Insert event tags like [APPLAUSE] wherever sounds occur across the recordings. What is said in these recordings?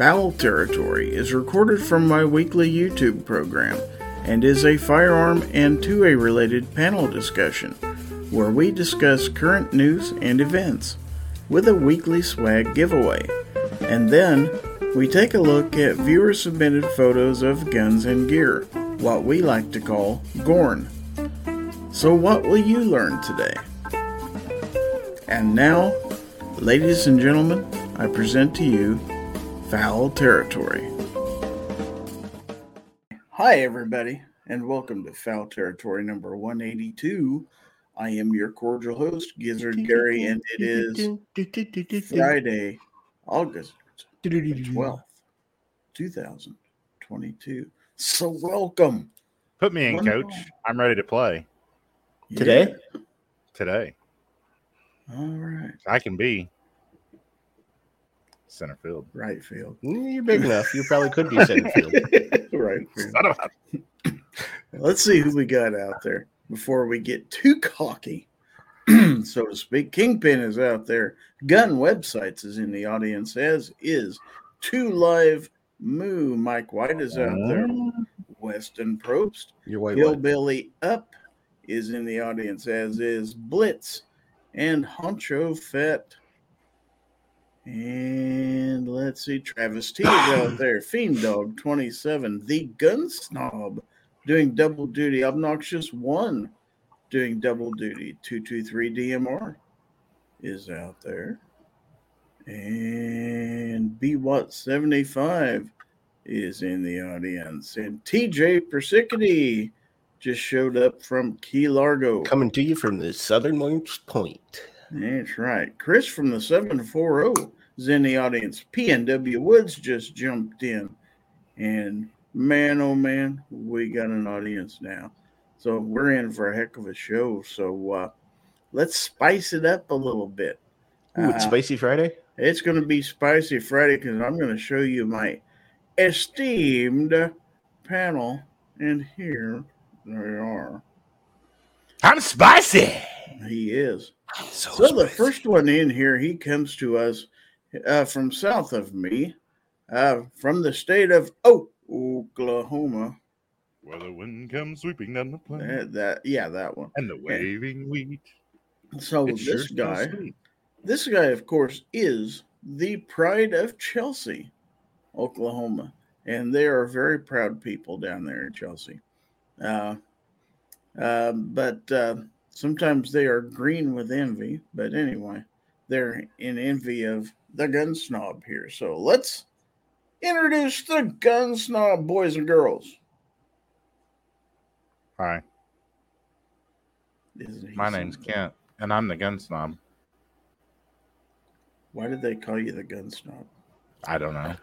Fowl Territory is recorded from my weekly YouTube program and is a firearm and 2A related panel discussion where we discuss current news and events with a weekly swag giveaway. And then we take a look at viewer submitted photos of guns and gear, what we like to call Gorn. So, what will you learn today? And now, ladies and gentlemen, I present to you Fowl Territory. Hi, everybody, and welcome to Fowl Territory number 182. I am your cordial host, Gizzard Gary, and it is Friday, August 12th, 2022. So, welcome. Put me in, coach. I'm ready to play Today? today. All right, I can be center field. right field. Mm, You're big enough. You probably could be center [LAUGHS] field. right field. Son of a- Let's see who we got out there before we get too cocky, [CLEARS THROAT] so to speak. Kingpin is out there. Gun Websites is in the audience, as is Two Live Moo. Mike White is out there. Weston Probst. You're white. white. Hillbilly Up is in the audience, as is Blitz and Honcho Fett. And let's see, Travis T is out there. Fiend Dog 27, the Gun Snob doing double duty. Obnoxious One doing double duty. 223 DMR is out there. And B Watt 75 is in the audience. And TJ Persicity just showed up from Key Largo. Coming to you from the southernmost point. That's right. Chris from the 740 is in the audience. PNW Woods just jumped in. And man, oh man, we got an audience now. So we're in for a heck of a show. So uh, let's spice it up a little bit. Ooh, it's Uh, Spicy Friday. it's going to be spicy Friday because I'm going to show you my esteemed panel. And here they are. I'm spicy. He is. So, So the first one in here, he comes to us uh, from south of me, uh, from the state of Oklahoma. Where the wind comes sweeping down the plain That, that yeah, that one. and the waving wheat. So It this smells guy, this guy, of course, is the pride of Chelsea, Oklahoma, and they are very proud people down there in Chelsea. Uh, uh, but uh, sometimes they are green with envy. But anyway, they're in envy of the gun snob here. So let's introduce the gun snob, boys and girls. Hi, my name's something? Kent, and I'm the gun snob. Why did they call you the gun snob? I don't know.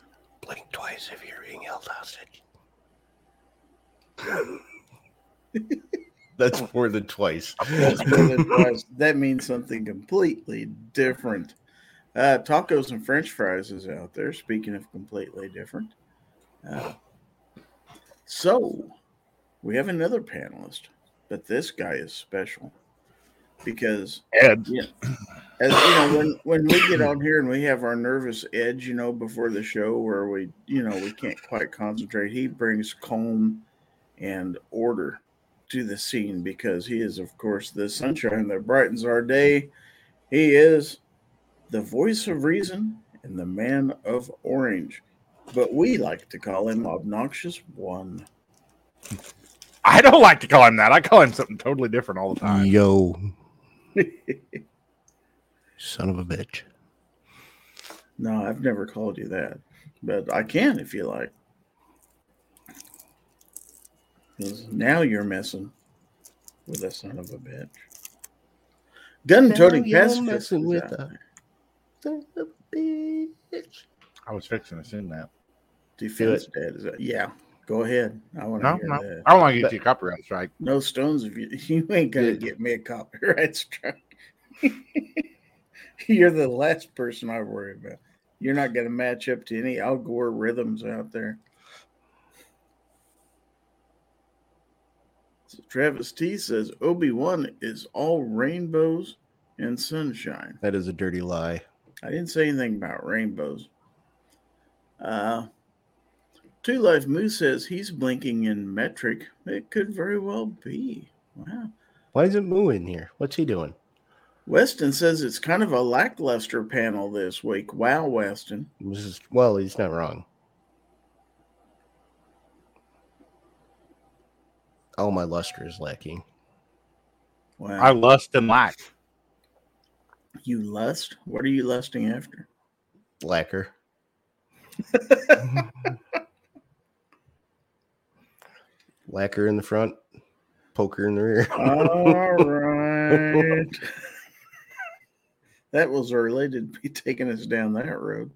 blink twice if you're being held hostage. [LAUGHS] That's more than twice. More than [LAUGHS] twice. that means something completely different. Uh, tacos and French fries is out there. Speaking of completely different, uh, so we have another panelist, but this guy is special because Ed. yeah, as you know, when when we get on here and we have our nervous edge, you know, before the show where we, you know, we can't quite concentrate, he brings calm and order to the scene because he is, of course, the sunshine that brightens our day. He is the voice of reason and the man of orange, but we like to call him Obnoxious One. [LAUGHS] I don't like to call him that. I call him something totally different all the time. Yo. [LAUGHS] Son of a bitch. No, I've never called you that, but I can if you like. 'Cause now you're messing with a son of a bitch. Gun toting Now you're pacifist. messing is with out a- there. Son of a bitch. I was fixing to sing that. Defense dad is that? Yeah, go ahead. I want to No, hear no. that. I don't want to get you a copyright strike. No stones if you [LAUGHS] you ain't gonna Good. get me a copyright [LAUGHS] strike. [LAUGHS] You're the last person I worry about. You're not gonna match up to any Al Gore rhythms out there. Travis T says Obi Wan is all rainbows and sunshine. That is a dirty lie. I didn't say anything about rainbows. Uh, Two Life Moose says he's blinking in metric. It could very well be. Wow. Why isn't Moo in here? What's he doing? Weston says it's kind of a lackluster panel this week. Wow, Weston. This is, well, he's not wrong. All my luster is lacking. Wow. I lust and lack. you lust? What are you lusting after? Lacquer. [LAUGHS] Lacquer in the front, poker in the rear. [LAUGHS] All right. [LAUGHS] that was related to be taking us down that road.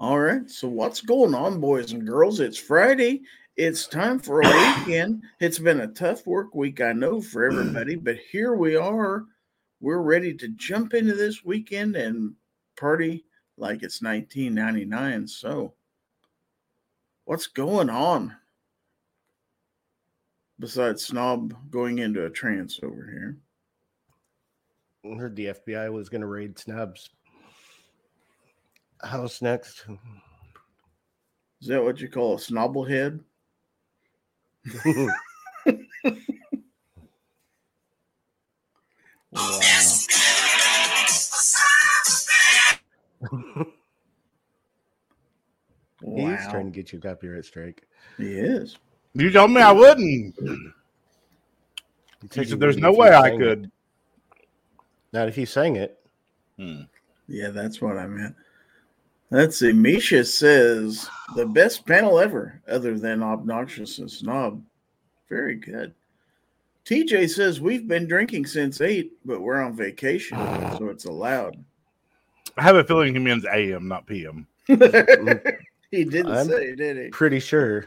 All right. So what's going on, boys and girls? It's Friday. It's time for a weekend. It's been a tough work week, I know, for everybody, but here we are. We're ready to jump into this weekend and party like it's 1999. So, what's going on? Besides Snob going into a trance over here. I heard the FBI was going to raid Snob's house next. Is that what you call a snobblehead? Wow. He's Wow. trying to get you a copyright strike. He is. You told me I wouldn't. He He said there's no way I sang it. could. Not if you sang it. Hmm. Yeah, that's what I meant. Let's see. Misha says the best panel ever, other than obnoxious and snob. Very good. TJ says we've been drinking since eight, but we're on vacation, so it's allowed. I have a feeling he means AM, not PM. [LAUGHS] he didn't I'm- say, did he? Pretty sure.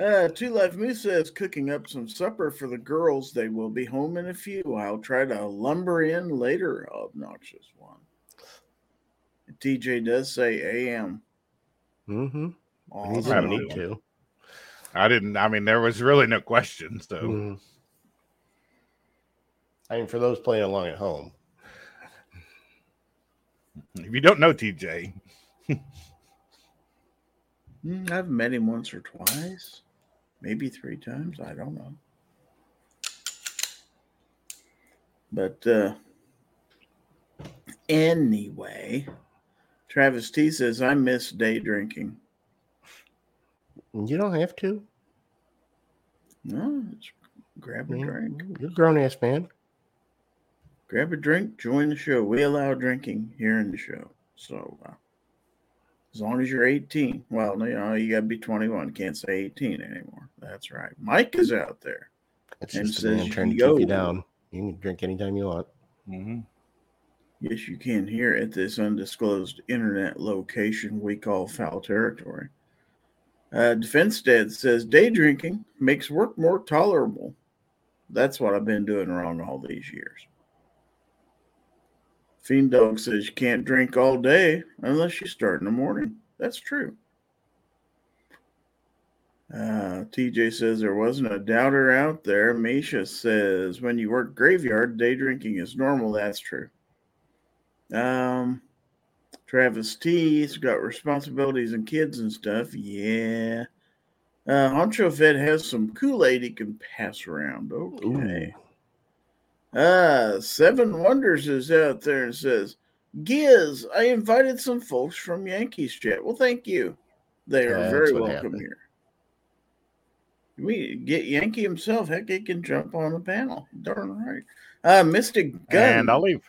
Uh, Two Life Moose says cooking up some supper for the girls. They will be home in a few. I'll try to lumber in later. Obnoxious one. TJ does say AM. Mm-hmm. He Awesome. didn't don't need to. I didn't. I mean, there was really no question. So Mhm. I mean, for those playing along at home, if you don't know TJ, Mm, I've met him once or twice, maybe three times. I don't know. But uh, anyway, Travis T says, I miss day drinking. you don't have to. No, it's grab a drink. You're a grown ass man. Grab a drink, join the show. We allow drinking here in the show. So, uh, as long as you're 18, well, you know, you got to be 21. Can't say 18 anymore. That's right. Mike is out there. It's And just a man trying to keep you down. You can drink anytime you want. Mhm. Yes, you can hear at this undisclosed internet location we call fowl territory. Uh, Defense Dad says day drinking makes work more tolerable. That's what I've been doing wrong all these years. Fiend Dog says you can't drink all day unless you start in the morning. That's true. Uh, TJ says there wasn't a doubter out there. Misha says when you work graveyard, day drinking is normal. That's true. Um, Travis T. has got responsibilities and kids and stuff. Yeah. Uh, Honcho Fett has some Kool Aid he can pass around. Okay. Uh, Seven Wonders is out there and says, Giz, I invited some folks from Yankees chat. Well, thank you. They are That's very welcome happened. here. We get Yankee himself. Heck, he can jump on the panel. Darn right. Uh, Mystic Gun. and I'll leave.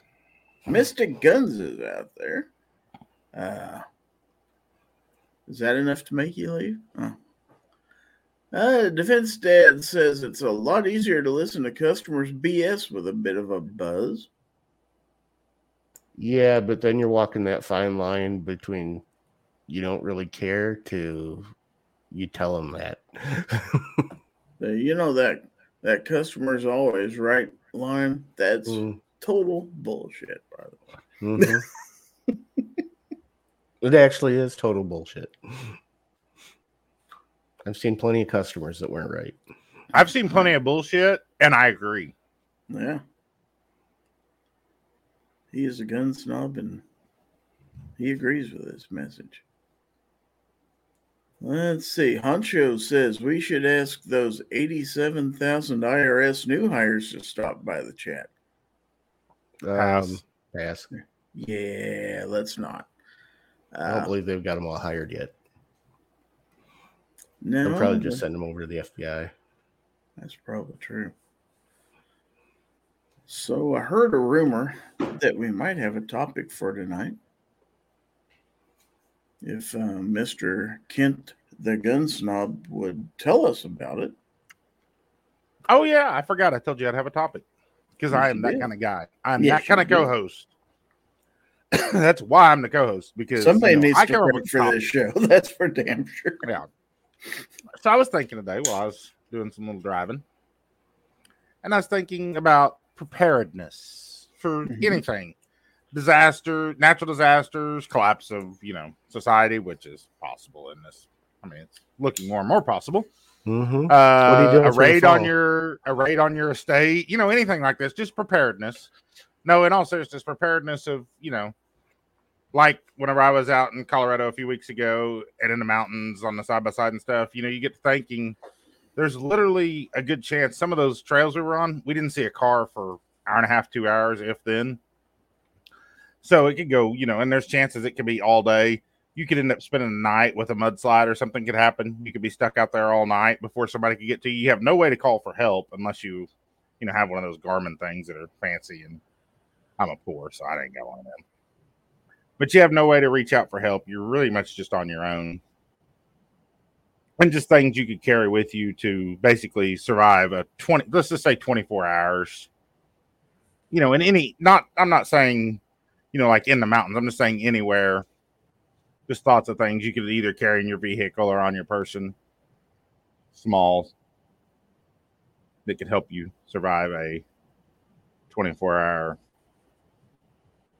Mystic Guns is out there. Uh, is that enough to make you leave? Oh. Uh, Defense Dad says it's a lot easier to listen to customers BS with a bit of a buzz. Yeah, but then you're walking that fine line between you don't really care to you tell them that. [LAUGHS] You know that that customer's always right line. That's Mm, total bullshit, by the way. mhm. [LAUGHS] it actually is total bullshit. I've seen plenty of customers that weren't right. I've seen plenty of bullshit, and I agree. Yeah. He is a gun snob and he agrees with this message. Let's see. Honcho says we should ask those 87,000 IRS new hires to stop by the chat. Um, Pass. pass. Yeah, let's not. I don't Uh, believe they've got them all hired yet. no, They'll probably just send them over to the FBI. That's probably true. So I heard a rumor that we might have a topic for tonight. If uh, Mr. Kent the gun snob would tell us about it. Oh yeah, I forgot. I told you I'd have a topic because I am that kind of guy. I'm Yes, that kind of co-host. [COUGHS] That's why I'm the co-host because Somebody you know, needs I to work for topics. this show. [LAUGHS] That's for damn sure. Yeah. So I was thinking today while I was doing some little driving, and I was thinking about preparedness for Mhm. anything, disaster, natural disasters, collapse of you know society, which is possible in this. I mean, it's looking more and more possible. Mm-hmm. Uh, are you doing a raid on your a raid on your estate, you know, anything like this, just preparedness. No, in all just preparedness of you know, like whenever I was out in Colorado a few weeks ago and in the mountains on the side by side and stuff, you know, you get thinking there's literally a good chance some of those trails we were on, we didn't see a car for hour and a half, two hours, if then. So it could go, you know, and there's chances it could be all day you could end up spending the night with a mudslide or something could happen. You could be stuck out there all night before somebody could get to you. You have no way to call for help unless you, you know, have one of those Garmin things that are fancy. And I'm a poor, so I didn't got one of them. But you have no way to reach out for help. You're really much just on your own. And just things you could carry with you to basically survive a 20, let's just say 24 hours. You know, in any, not, I'm not saying, you know, like in the mountains, I'm just saying anywhere just thoughts of things you could either carry in your vehicle or on your person. Small. That could help you survive a 24 hour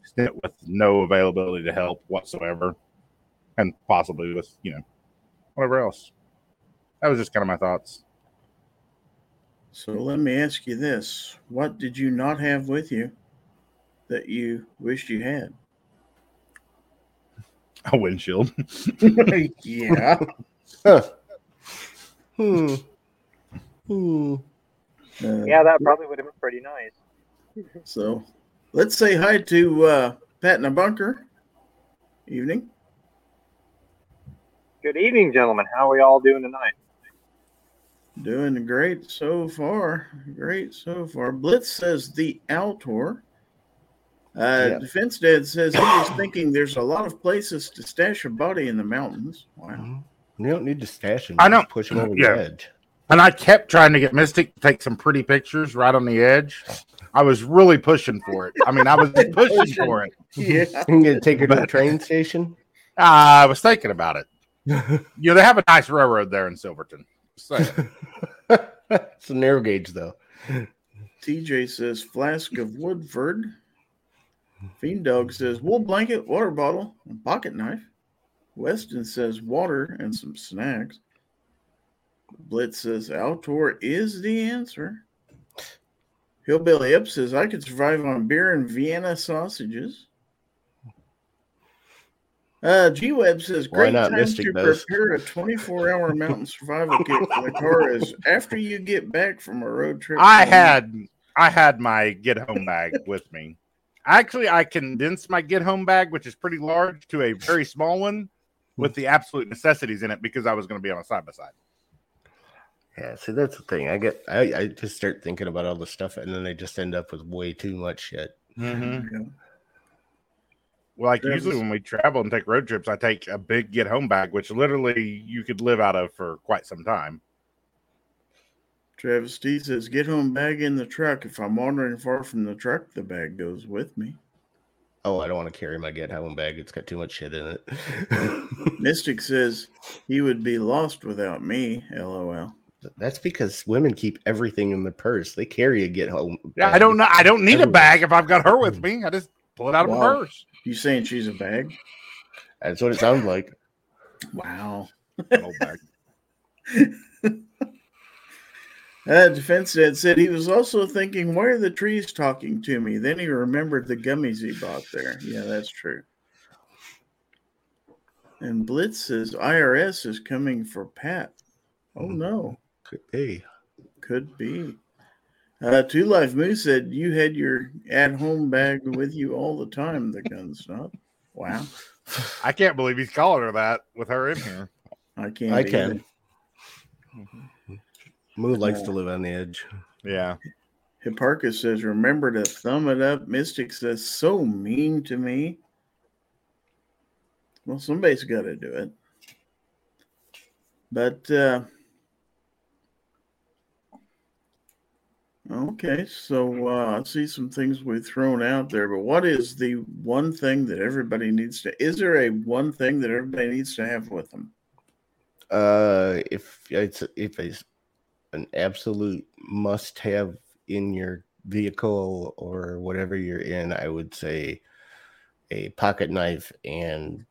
stint with no availability to help whatsoever. And possibly with you know whatever else. That was just kind of my thoughts. So let me ask you this. What did you not have with you that you wished you had? [LAUGHS] a windshield [LAUGHS] yeah. Huh. [LAUGHS] Hmm. Hmm. Uh, Yeah, that probably would have been pretty nice. So let's say hi to uh, Pat in a bunker. Evening. Good evening, gentlemen. How are we all doing tonight? Doing great so far. Great so far. Blitz says the Altor. Uh, Yeah. Defense Dad says he was thinking there's a lot of places to stash a body in the mountains. Wow. You don't need to stash him. I don't Push him over Yeah. the edge. and i kept trying to get mystic to take some pretty pictures right on the edge i was really pushing for it i mean i was [LAUGHS] pushing for it Yeah. You to take her to the train station. [LAUGHS] i was thinking about it [LAUGHS] you know they have a nice railroad there in silverton Just saying. it's a narrow gauge, though. TJ says flask of Woodford. Fiend Dog says wool blanket, water bottle, and pocket knife. Weston says water and some snacks. Blitz says Altor is the answer. Hillbilly Ip says I could survive on beer and Vienna sausages. Uh, G Web says great time Mystic to does." prepare a 24 hour mountain survival kit for the car is after you get back from a road trip. I home. had I had my get home bag with me. Actually, I condensed my get home bag, which is pretty large, to a very small one with the absolute necessities in it because I was going to be on a side by side. Yeah, see, that's the thing. I get, I, I just start thinking about all the stuff, and then I just end up with way too much shit. Mm-hmm. Yeah. Well, like That usually when we travel and take road trips, I take a big get home bag, which literally you could live out of for quite some time. Travis D says, "Get home bag in the truck. If I'm wandering far from the truck, the bag goes with me." Oh, I don't want to carry my get home bag. It's got too much shit in it. [LAUGHS] Mystic says he would be lost without me. LOL. That's because women keep everything in their purse. They carry a get home. Yeah, I don't know. I don't need a bag if I've got her with me. I just pull it out of my purse. You saying she's a bag? That's what it sounds like. Wow. [LAUGHS] An old bag. Uh, Defense Dad said he was also thinking, "Why are the trees talking to me?" Then he remembered the gummies he bought there. Yeah, that's true. And Blitz says IRS is coming for Pat. Oh Mhm. no, Could be. could be. Uh, Two Life Moose said you had your at home bag with you all the time, the gun stuff. Wow. I can't believe he's calling her that with her in here. I can't. I either. can. Moo likes to live on the edge. Yeah. Hipparchus says, remember to thumb it up. Mystic says, so mean to me. Well, somebody's got to do it. But, uh, okay, so uh, I see some things we've thrown out there, but what is the one thing that everybody needs to, is there a one thing that everybody needs to have with them? Uh, if it's if it's an absolute must have in your vehicle or whatever you're in, I would say a pocket knife and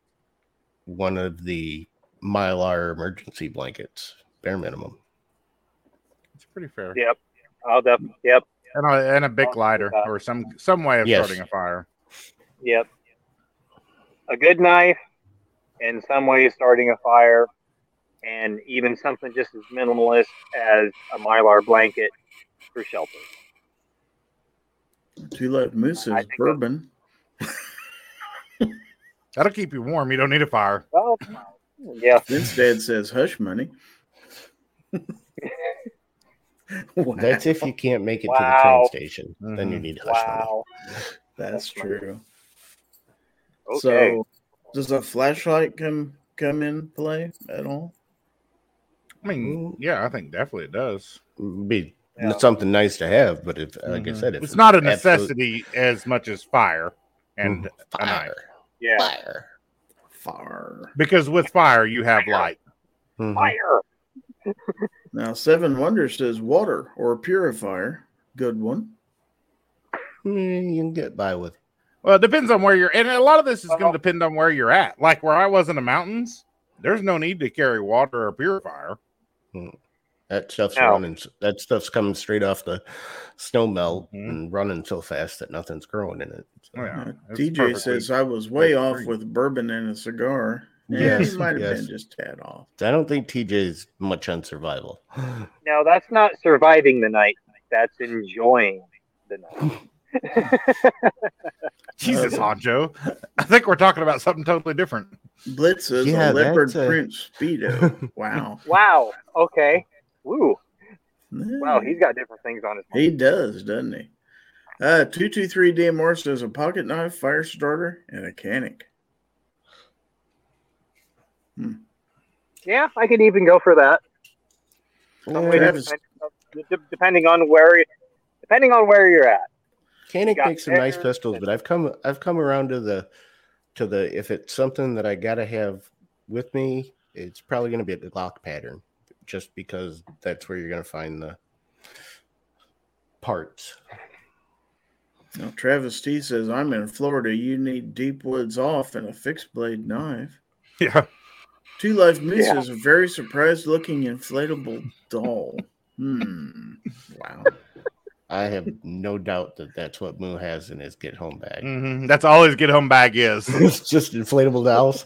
one of the mylar emergency blankets, bare minimum. It's pretty fair. Yep. I'll definitely. Yep. And a, and a big lighter or some some way of Yes. starting a fire. Yep. A good knife, and some ways, starting a fire, and even something just as minimalist as a mylar blanket for shelter. Two Life Moose I bourbon. [LAUGHS] That'll keep you warm. You don't need a fire. Well, yeah. Vince Dad says hush money. wow, That's if you can't make it to the train station. Then you Mhm. need hush money. Wow. that's true. Okay. So, does a flashlight come come in play at all? I mean, yeah, I think definitely it does. Be Yeah. something nice to have, but if like I Mhm. said, if it's not a absolute- necessity as much as fire and a knife. fire, Yeah. fire. Fire. Because with fire you have light. Mhm. Fire. Now, Seven Wonders says water or purifier. Good one. Mm, You can get by with. Well, it depends on where you're, and a lot of this is going Uh-huh. to depend on where you're at. Like where I was in the mountains, there's no need to carry water or purifier. That stuff's No. running. That stuff's coming straight off the snow melt Mhm. and running so fast that nothing's growing in it. So, Oh, yeah. Uh, it's TJ perfectly- says I was way off free. with bourbon and a cigar. Yeah, Yes, might have yes. been just tad off. I don't think TJ's much on survival. [LAUGHS] Now that's not surviving the night. That's enjoying the night. [LAUGHS] [LAUGHS] Jesus, Honcho. I think we're talking about something totally different. Blitz says Yeah, a leopard a- print speedo. [LAUGHS] wow. wow. Okay. Woo. Wow. He's got different things on his mind. He does, doesn't he? Uh, 223 DMR says a pocket knife, fire starter, and a Canik. Yeah, I could even go for that. Yeah, way to Travis- depending on where, depending on where you're at. Canik got makes some nice there, pistols, but I've come I've come around to the to the if it's something that I gotta have with me, it's probably gonna be a Glock pattern, just because that's where you're gonna find the parts. Now, Travis T says, I'm in Florida. You need deep woods off and a fixed blade knife. [LAUGHS] Yeah. Two Life Moose Yeah. is a very surprised looking inflatable doll. Hmm. Wow. I have no doubt that that's what Moo has in his get home bag. Mhm. That's all his get home bag is. [LAUGHS] it's just inflatable dolls.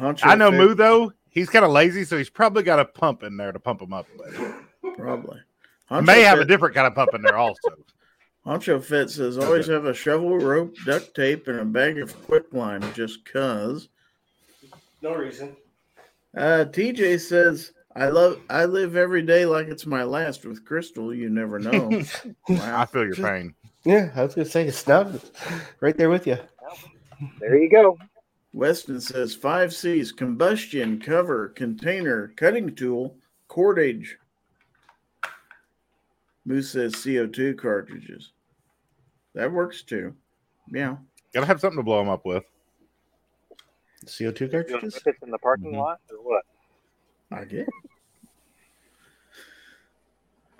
[LAUGHS] I know Moo though. He's kind of lazy, so he's probably got a pump in there to pump him up. But Probably. Honcho may have a different kind of pump in there also. Honcho Fett says, always have a shovel, rope, duct tape, and a bag of quicklime just cuz. no reason. Uh, TJ says, I love, I live every day like it's my last with Crystal. You never know. [LAUGHS] I feel your pain. Yeah, I was gonna say it's snub right there with you. There you go. Weston says, five C's combustion, cover, container, cutting tool, cordage. Moose says CO2 cartridges. That works too. Yeah. Gotta have something to blow them up with. CO2 Doing cartridges. whippets in the parking Mhm. lot or what? I get.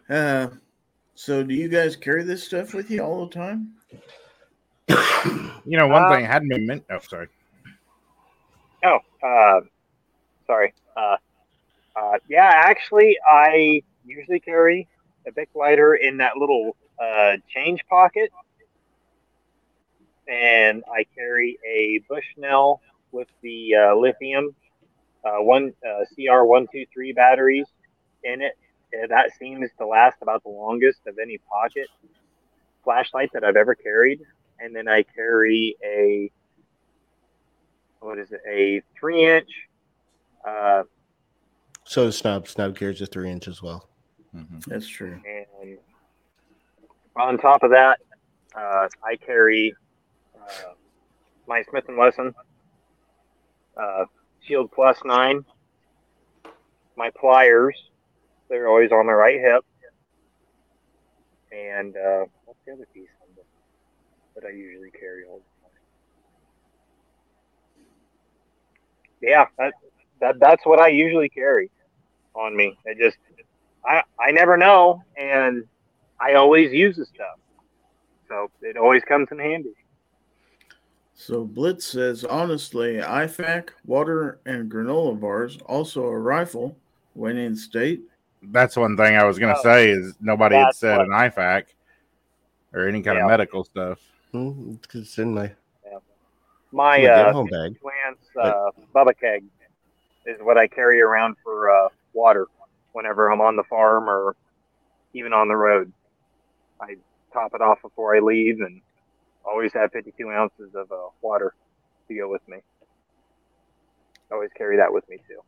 Uh, so do you guys carry this stuff with you all the time? You know, one Uh, thing hadn't been meant. Oh, sorry. Oh, uh, sorry. Uh, uh, yeah, actually, I usually carry a Bic lighter in that little uh, change pocket, and I carry a Bushnell with the uh, lithium uh, one uh, CR one two three batteries in it. That seems to last about the longest of any pocket flashlight that I've ever carried. And then I carry a what is it? A three inch. Uh, So snob snob carries a three inch as well. Mhm. That's true. and on top of that, uh, I carry uh, my Smith and Wesson uh, Shield Plus Nine. My pliers, they're always on the right hip. And uh, what's the other piece that I usually carry all the time? Yeah, that, that that's what I usually carry on me. I just I I never know, and I always use the stuff, so it always comes in handy. So Blitz says, honestly, IFAK, water, and granola bars, also a rifle, when in state. That's one thing I was going to Oh, say is nobody had said what- an IFAK or any kind Yeah. of medical stuff. Hmm, It's in my, My my uh, home bag. Lance uh, Bubba keg is what I carry around for uh, water whenever I'm on the farm or even on the road. I top it off before I leave and always have 52 ounces of uh, water to go with me. Always carry that with me too.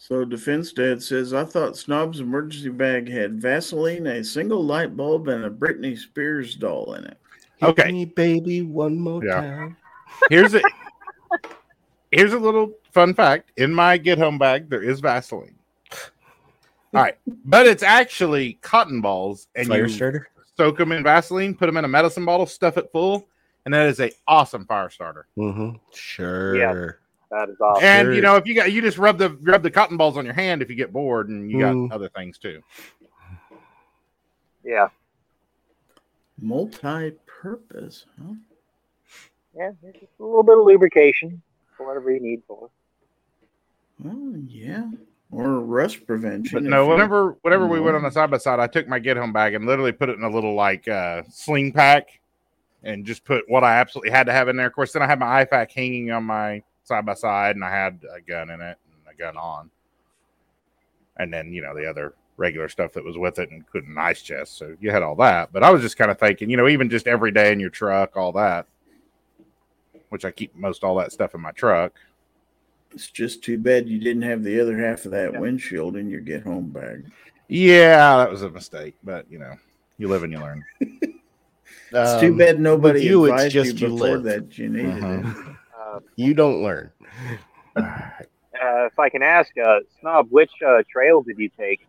So Defense Dad says, I thought Snob's emergency bag had Vaseline, a single light bulb, and a Britney Spears doll in it. Hit Okay. me, baby, one more Yeah. time. Here's a here's a little fun fact. In my get home bag, there is Vaseline. All right, but it's actually cotton balls, and Fire you starter. Soak them in Vaseline, put them in a medicine bottle, stuff it full, and that is a awesome fire starter. Mm-hmm. Sure. Yeah. That is awesome. And Sure. you know, if you got you just rub the rub the cotton balls on your hand if you get bored, and you got Mm. other things too. yeah. Multi-purpose. Huh? Yeah. Just a little bit of lubrication for whatever you need for. Oh, yeah. Or rust prevention. But no, whenever whenever we went on the side by side, I took my get home bag and literally put it in a little like uh, sling pack, and just put what I absolutely had to have in there. Of course, then I had my IFAK hanging on my side by side, and I had a gun in it and a gun on, and then you know the other regular stuff that was with it, including an ice chest. So you had all that. But I was just kind of thinking, you know, even just every day in your truck, all that, which I keep most all that stuff in my truck. It's just too bad you didn't have the other half of that windshield in your get home bag. Yeah, that was a mistake, but you know, you live and you learn. [LAUGHS] It's too Um, bad nobody you, advised you just you before live. that you needed Mhm. Uh, You don't learn. uh, [LAUGHS] if I can ask, uh, Snob, which uh, trail did you take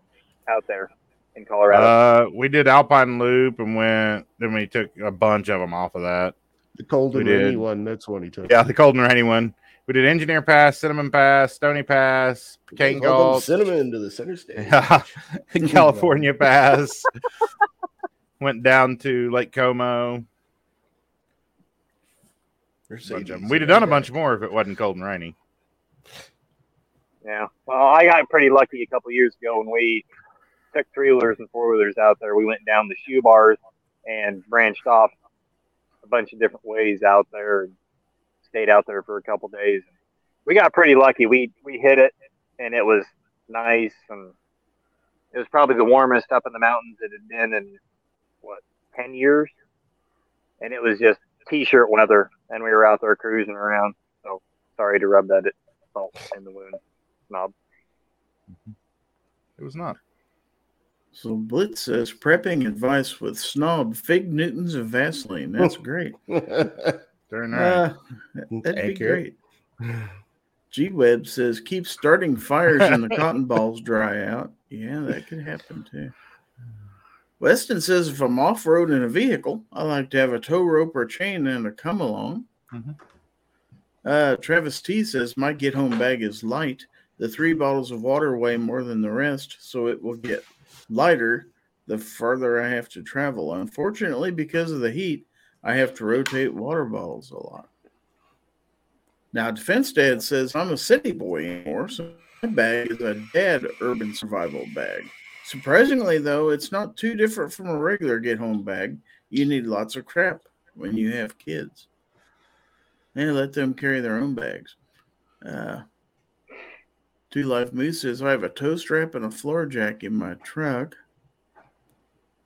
out there in Colorado? Uh, we did Alpine Loop and went. Then we took a bunch of them off of that. The cold We and rainy did. one, that's one he took. Yeah, the cold and rainy one. We did Engineer Pass, Cinnamon Pass, Stony Pass, Cane Hold Gulch, cinnamon to the center stage. [LAUGHS] Yeah. [LAUGHS] California Pass. went down to Lake Como. Bunch of 'em. We'd have done a bunch more if it wasn't cold and rainy. Yeah. Well, I got pretty lucky a couple years ago when we took three wheelers and four wheelers out there. We went down the shoe bars and branched off a bunch of different ways out there and stayed out there for a couple days. We got pretty lucky. We we hit it and it was nice and it was probably the warmest up in the mountains it had been in what ten years. And it was just t-shirt weather and we were out there cruising around. So sorry to rub that salt in the wound snob. It was not. So Blitz says prepping advice with snob fig Newtons of Vaseline. That's great. [LAUGHS] Very nice. Uh, that'd be great. G Web says keep starting fires and the [LAUGHS] cotton balls dry out. Yeah, that could happen too. Weston says if I'm off road in a vehicle, I like to have a tow rope or chain and a come along. Mhm. Uh, Travis T says my get home bag is light. The three bottles of water weigh more than the rest, so it will get lighter the farther I have to travel. Unfortunately, because of the heat, I have to rotate water bottles a lot. Now, Defense Dad says I'm a city boy anymore, so my bag is a dad urban survival bag. Surprisingly, though, it's not too different from a regular get home bag. You need lots of crap when you have kids. And let them carry their own bags. Uh, Two Life Moose says, I have a tow strap and a floor jack in my truck.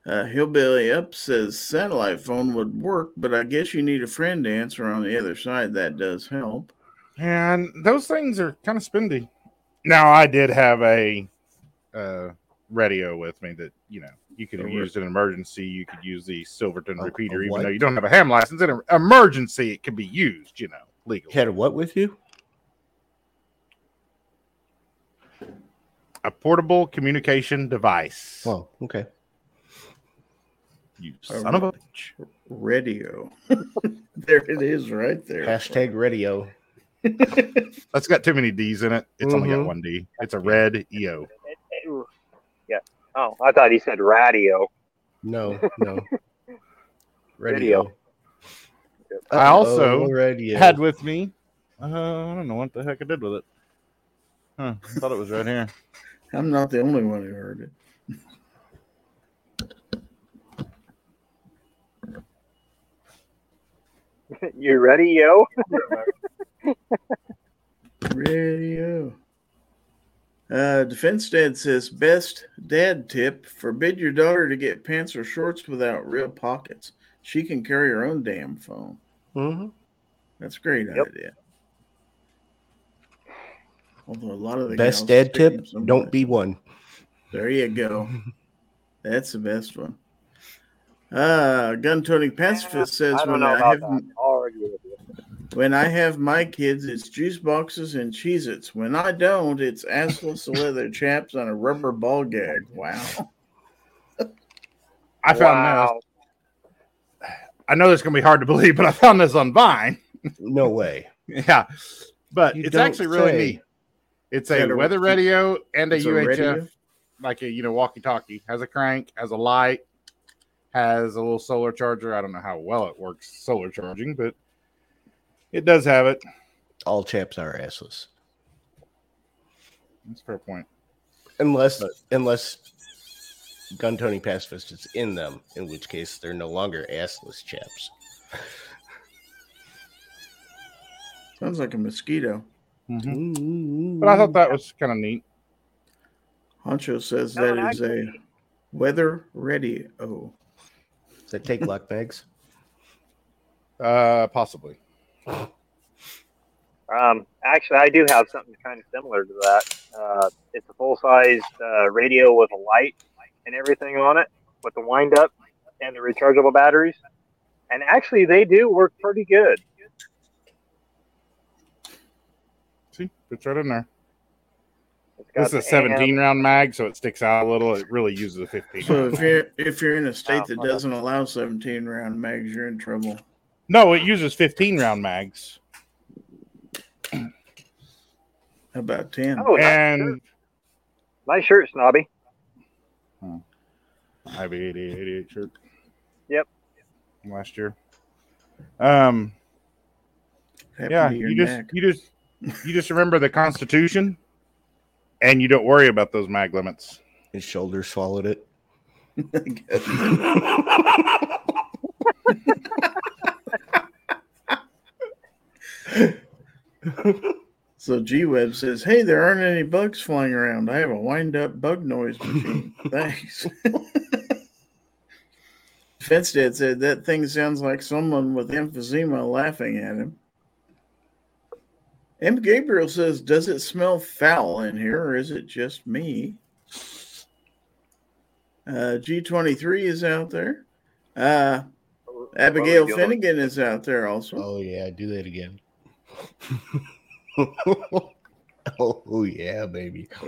Uh, Hillbilly Up says, satellite phone would work, but I guess you need a friend to answer on the other side. That does help. And those things are kind of spendy. Now, I did have a uh, radio with me that, you know, you could have A re- used in an emergency. You could use the Silverton A- a repeater, even though you don't have a ham license. In an emergency, it can be used, you know, legally. Had a what with you? A portable communication device. Oh, okay. You a son of a bitch. Radio. [LAUGHS] there it is right there. Hashtag radio. [LAUGHS] That's got too many D's in it. It's only got Mhm. one D. It's a red EO. Yeah. Oh, I thought he said radio. No, no. [LAUGHS] Radio. I also Uh-oh, radio. Had with me. Uh, I don't know what the heck I did with it. Huh, I thought it was right here. I'm not the only one who heard it. [LAUGHS] you ready, yo? [LAUGHS] Radio. Uh, Defense Dad says best dad tip: forbid your daughter to get pants or shorts without real pockets. She can carry her own damn phone. Mhm. That's a great Yep. idea. Although a lot of the Best dad stick tip: don't be one. There you go. [LAUGHS] That's the best one. Uh, gun toting pacifist says I when I have that. I'll argue with you. when I have my kids, it's juice boxes and Cheez Its. When I don't, it's assless leather [LAUGHS] chaps on a rubber ball gag. Wow. I found wow. this. I know this is gonna be hard to believe, but I found this on Vine. No way. [LAUGHS] Yeah, but You it's actually really say. neat. It's a that a- weather radio and a It's a UHF, like a you know walkie-talkie. Has a crank, has a light, has a little solar charger. I don't know how well it works solar charging, but it does have it. All chaps are assless, That's a fair point. unless But- unless gun Tony pacifist is in them, in which case they're no longer assless chaps. Sounds like a mosquito. Mhm. But I thought that was kind of neat. Honcho says No, that is a actually- weather radio. Does that take luck bags? Uh, possibly. Um, actually, I do have something kind of similar to that. Uh, it's a full size uh, radio with a light and everything on it, with the wind up and the rechargeable batteries. And actually, they do work pretty good. See, fits right in there. It's This is a the 17 round mag, so it sticks out a little. It really uses a 15. So if you're if you're in a state that doesn't allow 17 round mags, you're in trouble. No, it uses 15 round mags. How about 10? Oh, nice shirt. and nice shirt, Snobby. I have a 88, 88 shirt. Yep. Last year. Um. Happened Yeah. to your You just you just you just remember the Constitution, and you don't worry about those mag limits. His shoulder swallowed it. [LAUGHS] So G Web says, "Hey, there aren't any bugs flying around. I have a wind-up bug noise machine. [LAUGHS] Thanks." [LAUGHS] Fence Dad said that thing sounds like someone with emphysema laughing at him. M. Gabriel says, "Does it smell foul in here, or is it just me?" Uh, G23 is out there. Uh, Abigail Well, Finnegan is out there also. Oh yeah, do that again. [LAUGHS] oh yeah, baby. [LAUGHS]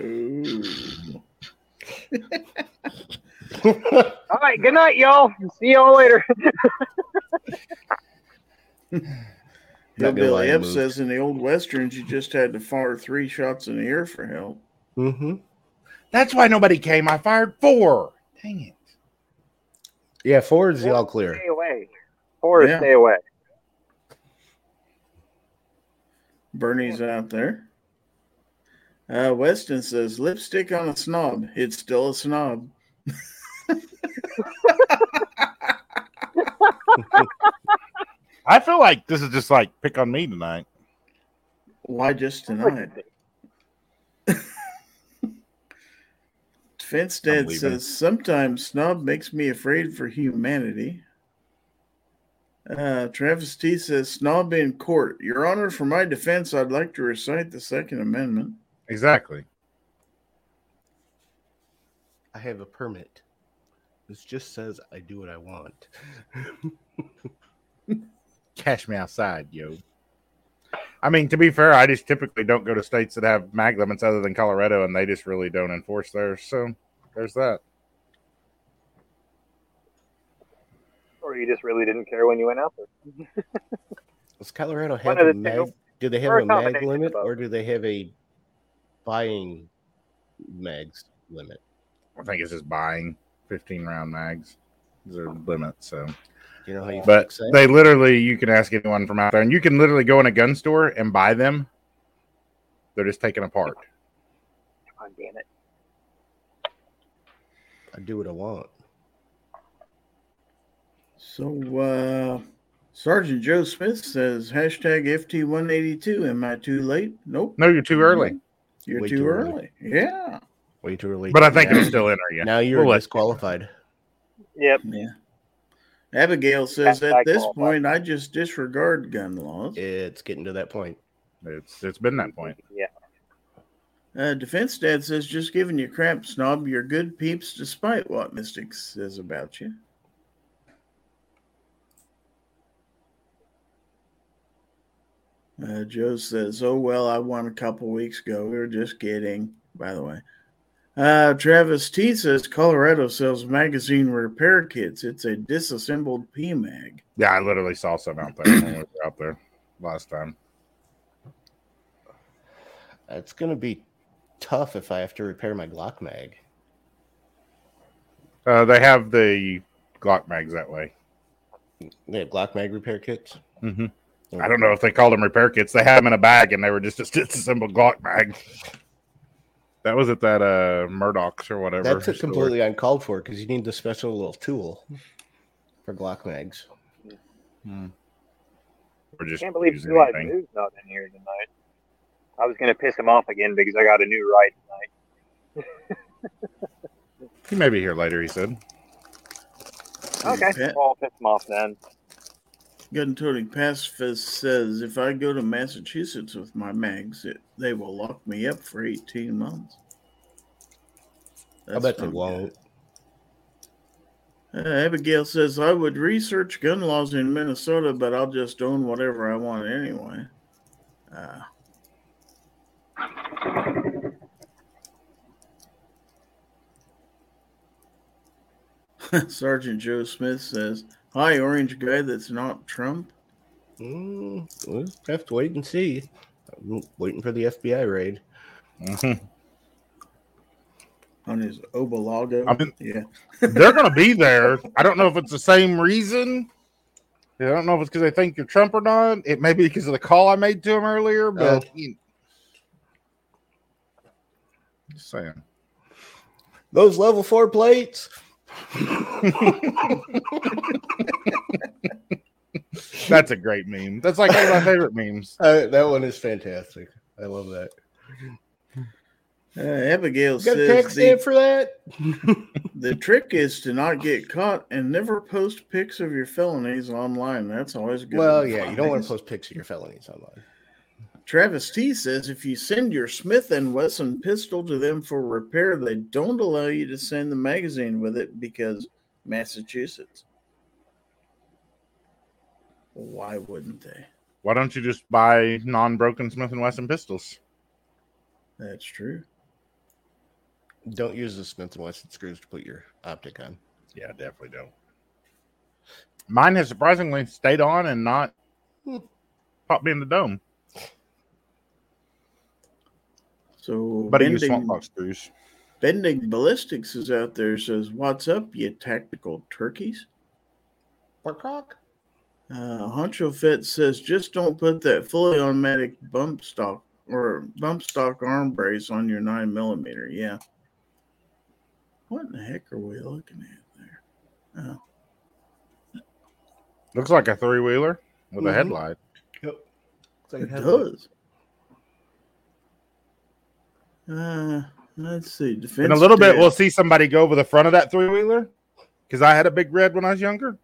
All right, good night, y'all. See y'all later. [LAUGHS] Not gonna lie, Hillbilly I Ebb says in the old westerns, you just had to fire three shots in the air for help. Mm-hmm. That's why nobody came. I fired four. Dang it. Yeah, forward's the all clear. Stay away. Forrest, Yeah. stay away. Bernie's out there. Uh, Weston says lipstick on a snob. It's still a snob. [LAUGHS] [LAUGHS] [LAUGHS] I feel like this is just like pick on me tonight. Why just tonight? [LAUGHS] Defense I'm Dad says sometimes snob makes me afraid for humanity. Uh, Travis T says snob in court. Your Honor, for my defense, I'd like to recite the Second Amendment. Exactly. I have a permit. This just says I do what I want. [LAUGHS] Cash me outside, yo. I mean, to be fair, I just typically don't go to states that have mag limits other than Colorado, and they just really don't enforce theirs. So there's that. Or you just really didn't care when you went out there. [LAUGHS] Does Colorado have a the two. mag? Do they have a a mag limit, of or do they have a buying mags limit? I think it's just buying 15 round mags. There's a limit. So, Do you know how you but fix that? they literally, you can ask anyone from out there, and you can literally go in a gun store and buy them. They're just taken apart. God damn it. I do what I want. So, uh, Sergeant Joe Smith says hashtag FT182. Am I too late? Nope. No, you're too early. You're Way too, too early. early. Yeah. Way too early. But I think now, it'll still enter you. now you're We'll let- disqualified. Yep. Yeah. Abigail says at this qualified. point, I just disregard gun laws. It's getting to that point. It's it's been that point. Yeah. Uh, Defense Dad says, just giving you crap, snob. You're good peeps despite what Mystic says about you. Uh, Joe says, oh, well, I won a couple weeks ago. We were just kidding, by the way. Uh, Travis T says, Colorado sells magazine repair kits. It's a disassembled PMAG. Yeah, I literally saw some out there when we were out there last time. It's gonna be tough if I have to repair my Glock mag. Uh, they have the Glock mags that way. They have Glock mag repair kits. hmm I don't know if they call them repair kits. They had them in a bag, and they were just a disassembled Glock mag. That was at that uh Murdoch's or whatever. That's store. completely uncalled for because you need the special little tool for Glock mags. Hmm. Or just Can't believe using Blue Eyed anything. Blue's not in here tonight. I was going to piss him off again because I got a new ride tonight. He may be here later. He said. Okay. Pat- Well, I'll piss him off then. Gun toting pacifist says if I go to Massachusetts with my mags, it, they will lock me up for 18 months. I bet they won't. Uh, Abigail says I would research gun laws in Minnesota, but I'll just own whatever I want anyway. Uh, [LAUGHS] Sergeant Joe Smith says, "Hi, orange guy. That's not Trump." Mm, we'll have to wait and see. I'm waiting for the FBI raid. Mhm. on his Obalago. I mean- yeah. [LAUGHS] They're going to be there. I don't know if it's the same reason. I don't know if it's because they think you're Trump or not. It may be because of the call I made to him earlier, but you- just saying. Those level four plates. [LAUGHS] That's a great meme. That's like one of my favorite memes. [LAUGHS] Uh, that one is fantastic. I love that. Uh, Abigail got a says tax stamp the, for that? [LAUGHS] the trick is to not get caught and never post pics of your felonies online. That's always good. well, yeah, you don't want to post pics of your felonies online. Travis T says if you send your Smith and Wesson pistol to them for repair, they don't allow you to send the magazine with it because Massachusetts. Why wouldn't they? Why don't you just buy non-broken Smith and Wesson pistols? That's true. Don't use the Smith and Wesson screws to put your optic on. Yeah, definitely don't. Mine has surprisingly stayed on and not Hmm. popped me in the dome, So but I use bending, swamp box screws. bending ballistics is out there. Says, "What's up, you tactical turkeys?" Pork rock? Uh, Honcho Fett says, "Just don't put that fully automatic bump stock or bump stock arm brace on your nine millimeter." Yeah. What in the heck are we looking at there? Oh, Looks like a three wheeler. with a Mhm. headlight. Yep. It does. Uh, let's see. Defense In a little bit, we'll see somebody go over the front of that three wheeler because I had a big red when I was younger,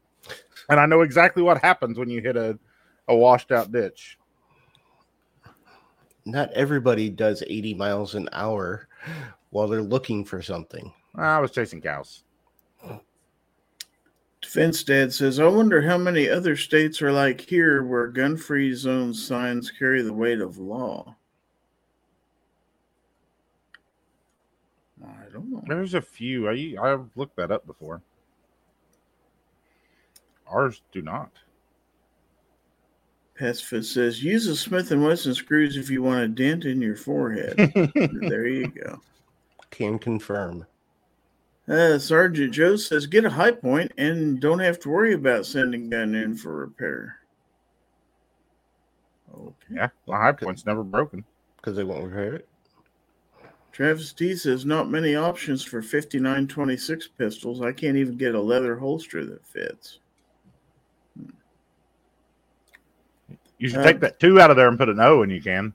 and I know exactly what happens when you hit a, a washed out ditch. Not everybody does 80 miles an hour while they're looking for something. I was chasing cows. Defense Dad says, I wonder how many other states are like here where gun free zone signs carry the weight of law. I don't know. There's a few. I I've looked that up before. Ours do not. Pacifist says, use a Smith & Wesson screws if you want a dent in your forehead. [LAUGHS] there you go. Can confirm. Uh, Sergeant Joe says, get a high point and don't have to worry about sending gun in for repair. Okay. yeah, the high point's never broken. Because they won't repair it. Travis T says, not many options for 5926 pistols. I can't even get a leather holster that fits. You should Uh, take that two out of there and put an O, and you can.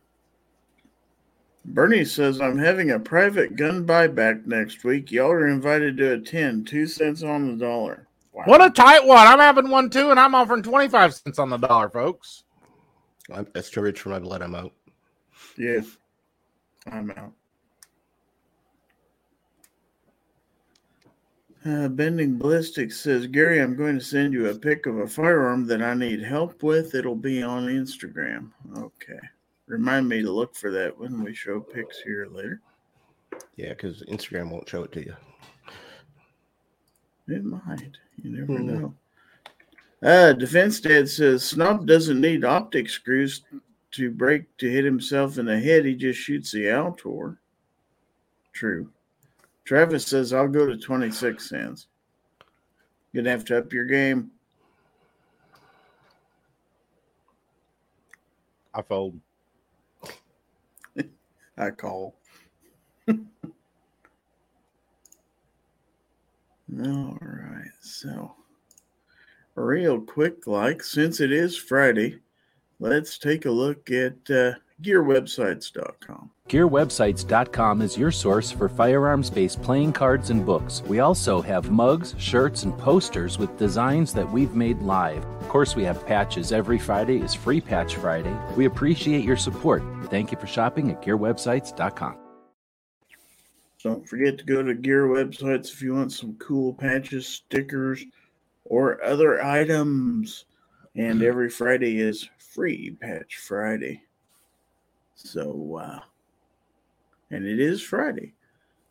Bernie says, I'm having a private gun buyback next week. Y'all are invited to attend. Two cents on the dollar. Wow. What a tight one! I'm having one too, and I'm offering twenty five cents on the dollar, folks. I'm, that's too rich for my blood. I'm out. Yes. I'm out. Uh, Bending Ballistics says, Gary, I'm going to send you a pic of a firearm that I need help with. It'll be on Instagram. Okay. Remind me to look for that when we show pics here later. Yeah, because Instagram won't show it to you. It might. You never Hmm. know. Uh, Defense Dad says Snob doesn't need optic screws to break to hit himself in the head. He just shoots the Altor. True. Travis says I'll go to 26 cents. You're gonna have to up your game. I fold. [LAUGHS] I call. [LAUGHS] All right, so real quick, like since it is Friday, let's take a look at uh, gearwebsites.com. GearWebsites.com is your source for firearms based playing cards and books. We also have mugs, shirts, and posters with designs that we've made live. Of course, we have patches. Every Friday is Free Patch Friday. We appreciate your support. Thank you for shopping at GearWebsites.com. Don't forget to go to Gear Websites if you want some cool patches, stickers, or other items. And [LAUGHS] every Friday is Free Patch Friday. So, uh, and it is Friday.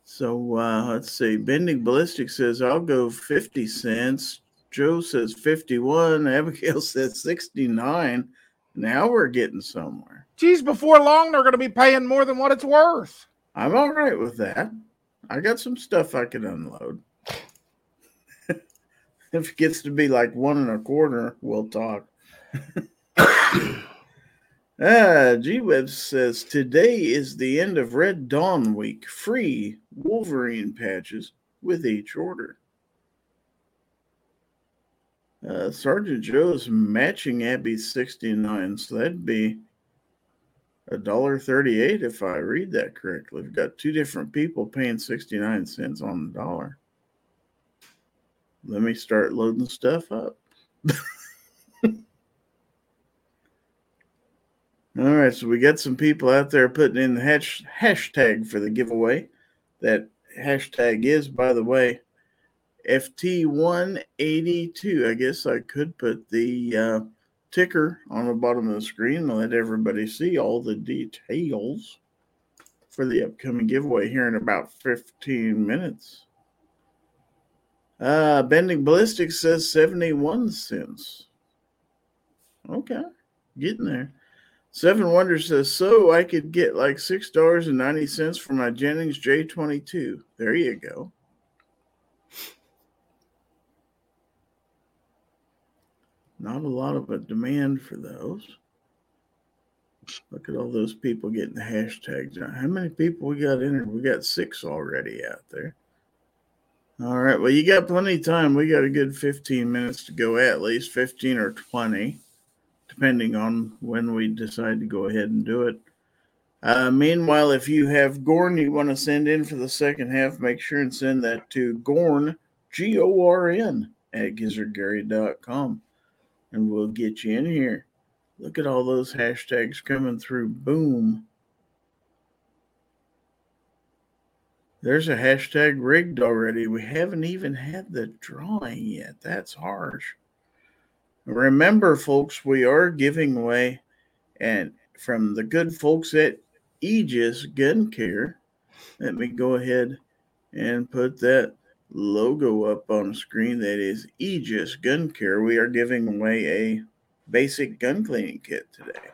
So uh, let's see. Bending Ballistic says, I'll go 50 cents. Joe says 51. [LAUGHS] Abigail says 69. Now we're getting somewhere. Geez, before long they're going to be paying more than what it's worth. I'm all right with that. I got some stuff I can unload. [LAUGHS] if it gets to be like one and a quarter, we'll talk. [COUGHS] [COUGHS] Ah, G Web says today is the end of Red Dawn week. Free Wolverine patches with each order. Uh, Sergeant Joe's matching Abby's 69, so that'd be a dollar thirty-eight if I read that correctly. We've got two different people paying 69 cents on the dollar. Let me start loading stuff up. [LAUGHS] All right, so we got some people out there putting in the hash, hashtag for the giveaway. That hashtag is, by the way, FT182. I guess I could put the uh, ticker on the bottom of the screen and let everybody see all the details for the upcoming giveaway here in about 15 minutes. Uh, Bending Ballistics says 71 cents. Okay, getting there. Seven Wonder says, so I could get like $6.90 for my Jennings J22. There you go. Not a lot of a demand for those. Look at all those people getting the hashtags. Now, How many people we got in there? We got six already out there. All right. Well, you got plenty of time. We got a good 15 minutes to go at least 15 or 20, depending on when we decide to go ahead and do it. Uh, meanwhile, if you have Gorn you want to send in for the second half, make sure and send that to Gorn, G O R N, at gizzardgary.com, and we'll get you in here. Look at all those hashtags coming through. Boom. There's a hashtag rigged already. We haven't even had the drawing yet. That's harsh. Remember, folks, we are giving away, and from the good folks at Aegis Gun Care, let me go ahead and put that logo up on the screen. That is Aegis Gun Care. We are giving away a basic gun cleaning kit today.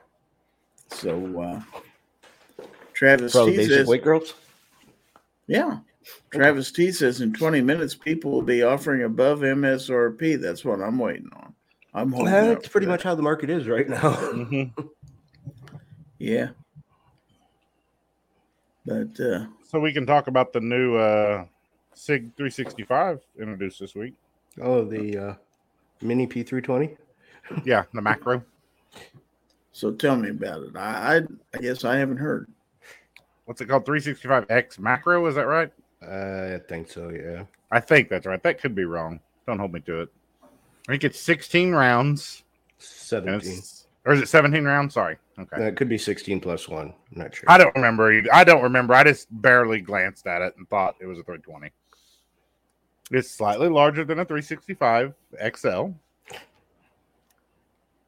So, uh, Travis Probably T says, weight girls. yeah. Travis T says in 20 minutes, people will be offering above MSRP. That's what I'm waiting on. I'm holding That's for pretty that. much how the market is right now. Mhm. [LAUGHS] Yeah. But uh, So we can talk about the new uh, Sig 365 introduced this week. oh, the uh, mini P320. Yeah, the macro. [LAUGHS] so tell me about it. I, I, I guess I haven't heard. What's it called? 365X macro. Is that right? Uh, I think so. Yeah. I think that's right. That could be wrong. Don't hold me to it. I think it's 16 rounds. 17. Or is it 17 rounds? Sorry. Okay. Uh, that could be 16 plus one. I'm not sure. I don't remember. Either. I don't remember. I just barely glanced at it and thought it was a 320. It's slightly larger than a 365 XL,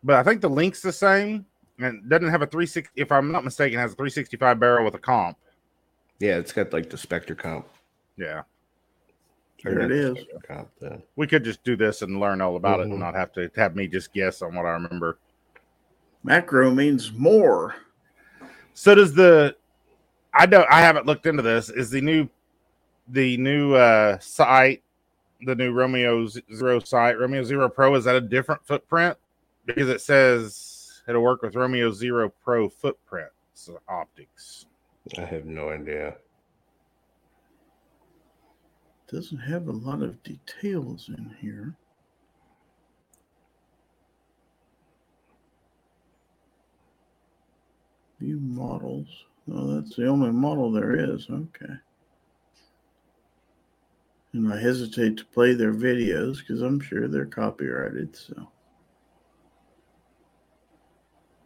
but I think the link's the same and doesn't have a 360. If I'm not mistaken, has a 365 barrel with a comp. Yeah, it's got like the Spectre comp. Yeah, There it is. it the is. Spectre Comp, the- we could just do this and learn all about it Mhm. and not have to have me just guess on what I remember. Macro means more. So does the I don't I haven't looked into this. Is the new the new uh sight the new Romeo Zero sight, Romeo Zero Pro, is that a different footprint? Because it says it'll work with Romeo Zero Pro footprint so optics. I have no idea. Doesn't have a lot of details in here. View models. Oh, that's the only model there is. Okay. And I hesitate to play their videos because I'm sure they're copyrighted. So,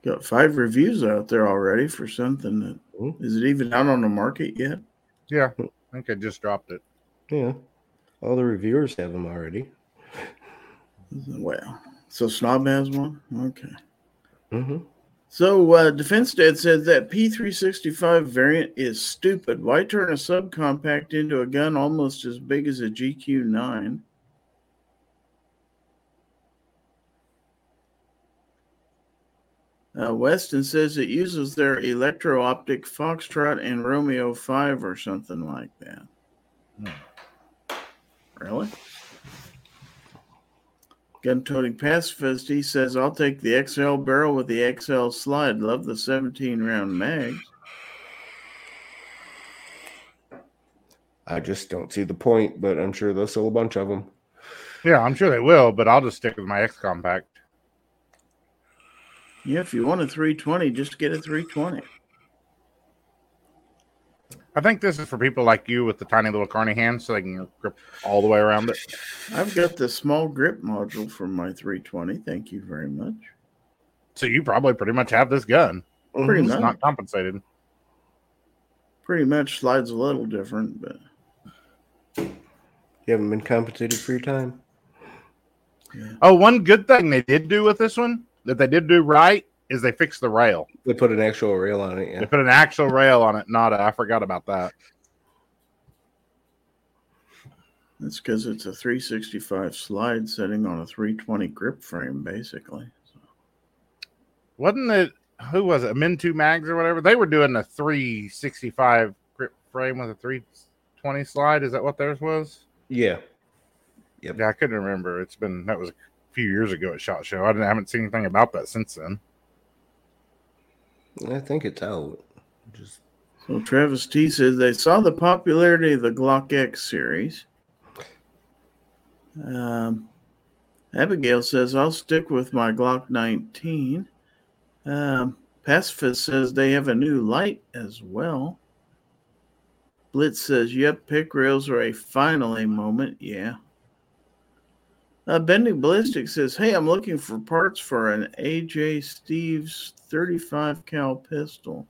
got five reviews out there already for something that Hmm. is it even out on the market yet? Yeah, I think I just dropped it. Yeah. All the reviewers have them already. Well, so Snob has one. Okay. Mm-hmm. So uh, Defense Dad said that P365 variant is stupid. Why turn a subcompact into a gun almost as big as a GQ9? Uh, Weston says it uses their electro optic Foxtrot and Romeo 5 or something like that. Really? Gun toting pacifist, he says, I'll take the XL barrel with the XL slide. Love the 17 round mags. I just don't see the point, but I'm sure they'll sell a bunch of them. Yeah, I'm sure they will, but I'll just stick with my X compact. Yeah, if you want a 320, just get a 320. I think this is for people like you with the tiny little carny hands so they can grip all the way around it. I've got the small grip module for my 320. Thank you very much. So you probably pretty much have this gun. Oh, pretty It's much. not compensated. Pretty much slides a little different, but You haven't been compensated for your time. Oh, one good thing they did do with this one that they did do right is they fixed the rail. They put an actual rail on it. They put an actual rail on it, not a. I forgot about that. that's because it's a 365 slide setting on a 320 grip frame, basically. Wasn't it? Who was it? Min2 Mags or whatever. They were doing a 365 grip frame with a 320 slide. Is that what theirs was? Yeah. Yeah, I couldn't remember. It's been that was a few years ago at Shot Show. I, didn't, I haven't seen anything about that since then. I think it's out. Just So Travis T says they saw the popularity of the Glock X series. Um, Abigail says I'll stick with my Glock 19. Um, Pacifist says they have a new light as well. Blitz says, "Yep, pick rails are a finally moment." Yeah. Uh, Bending Ballistic says, "Hey, I'm looking for parts for an AJ Steves 35 cal pistol.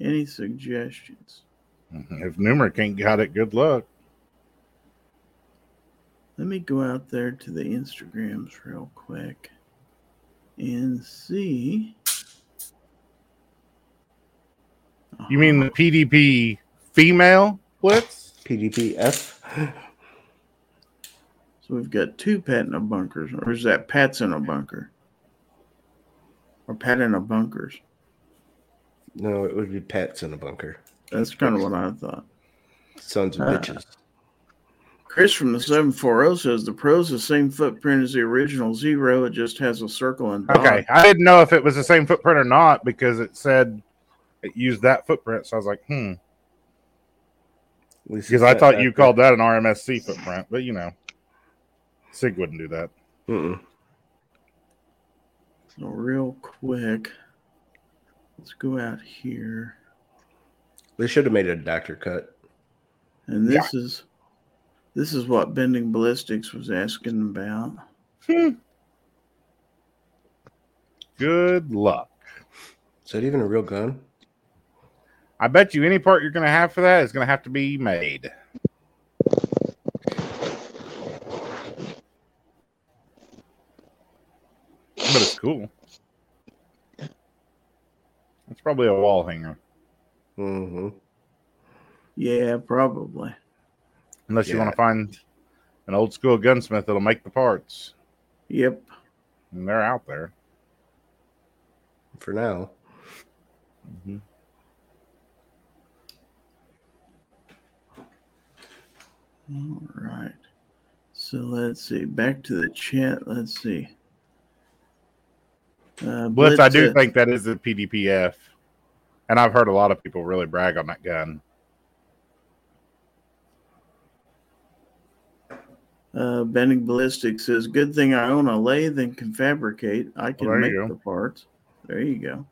Any suggestions?" If Numrich ain't got it, good luck. Let me go out there to the Instagrams real quick and see. You mean the PDP female blitz? PDPF. So we've got two Pat in a bunkers, or is that Pat's in a bunker? Or Pat in a bunkers? No, it would be pets in a bunker. That's kind of what I thought. Sons of Uh, bitches. Chris from the 740 says the Pro's the same footprint as the original Zero. It just has a circle and dot. Okay, I didn't know if it was the same footprint or not because it said it used that footprint. So I was like, hmm, At least because I thought you called that an RMSC footprint, but you know, Sig wouldn't do that. Mm-mm. So real quick, let's go out here. They should have made a Docter cut. And this is this is what Bending Ballistics was asking about. Hmm. Good luck. Is that even a real gun? I bet you any part you're going to have for that is going to have to be made. Cool. It's probably a wall hanger, Mm-hmm. Yeah, probably. unless you want to find an old school gunsmith that'll make the parts, Yep. and they're out there. For now. Mm-hmm. All right. So let's see. Back to the chat. Let's see. Uh, Blitz, I do said- think that is a PDPF, and I've heard a lot of people really brag on that gun. Uh, Bending Ballistics says, "Good thing I own a lathe and can fabricate. I can there make the parts." There you go.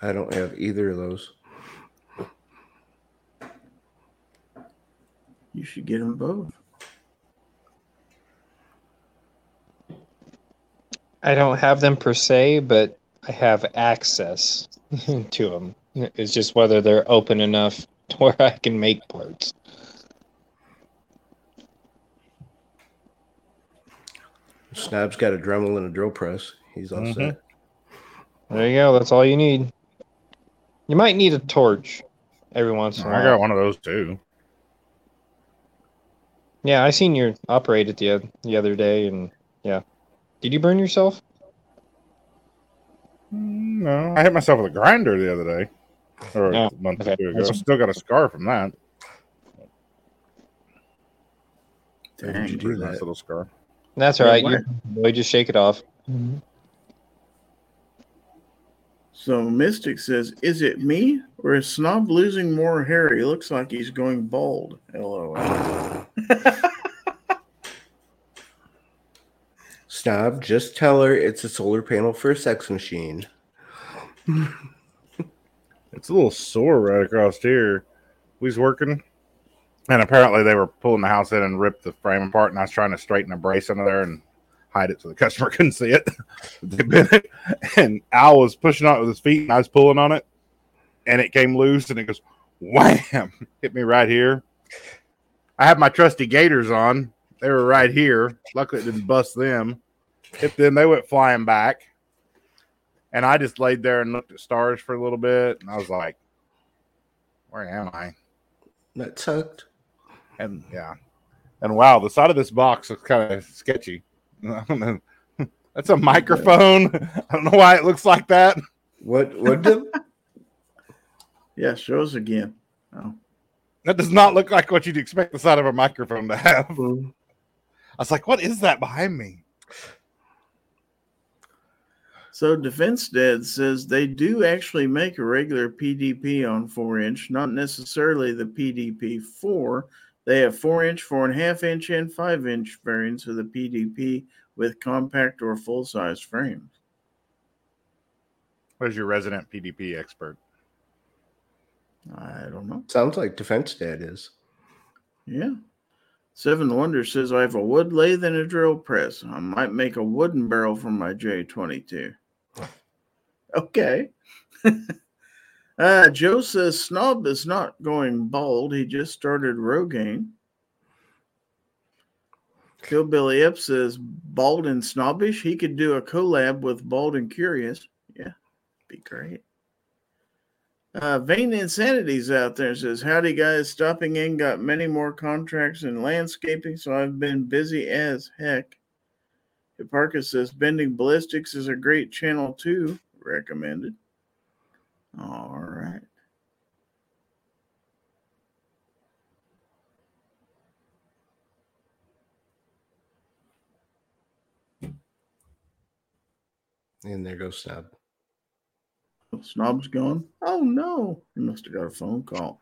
I don't have either of those. You should get them both. I don't have them per se, but I have access [LAUGHS] to them. It's just whether they're open enough to [LAUGHS] where I can make parts. Snob's got a Dremel and a drill press. He's all Mhm. set. There you go. That's all you need. You might need a torch every once in a I while. I got one of those too. Yeah, I seen you operate it the the other day, and yeah. Did you burn yourself? Mm, No, I hit myself with a grinder the other day, or Oh, a month or two ago. That's- Still got a scar from that. How did you do Nice that? little scar. That's Yeah, all right. why- You're boy, just shake it off. So Mystic says, "Is it me or is Snob losing more hair? He looks like he's going bald." LOL. [LAUGHS] [LAUGHS] Snob, just tell her it's a solar panel for a sex machine. It's a little sore right across here. We was working, and apparently they were pulling the house in and ripped the frame apart. And I was trying to straighten a brace under there and hide it so the customer [LAUGHS] couldn't see it. [LAUGHS] And Al was pushing on it with his feet, and I was pulling on it, and it came loose, and it goes wham, [LAUGHS] hit me right here. I have my trusty gaiters on. They were right here. Luckily, it didn't bust them. Hit them. They went flying back. And I just laid there and looked at stars for a little bit. And I was like, where am I? That sucked. And yeah. And wow, the side of this box looks kind of sketchy. I. [LAUGHS] That's a microphone. I don't know why it looks like that. What? What? the, Yeah, show us again. Oh, That does not look like what you'd expect the side of a microphone to have. I Hmm. was like, what is that behind me? So Defense Dad says they do actually make a regular PDP on four inch, not necessarily the PDP four. They have four inch, four and a half inch, and five inch variants of the PDP with compact or full size frames. Where's your resident PDP expert? I don't know. Sounds like Defense Dad is. Yeah. Seven Wonder says I have a wood lathe and a drill press. I might make a wooden barrel from my J22. Okay. [LAUGHS] uh, Joe says Snob is not going bald. He just started Rogaine. Killbilly Ep says bald and snobbish. He could do a collab with Bald and Curious. Yeah, be great. Uh, Vain Insanity's out there says, Howdy guys, stopping in, got many more contracts in landscaping, so I've been busy as heck. Hipparchus says, Bending Ballistics is a great channel too, recommended. All right. And there goes Snob. Snob's gone. Oh no. He must have got a phone call.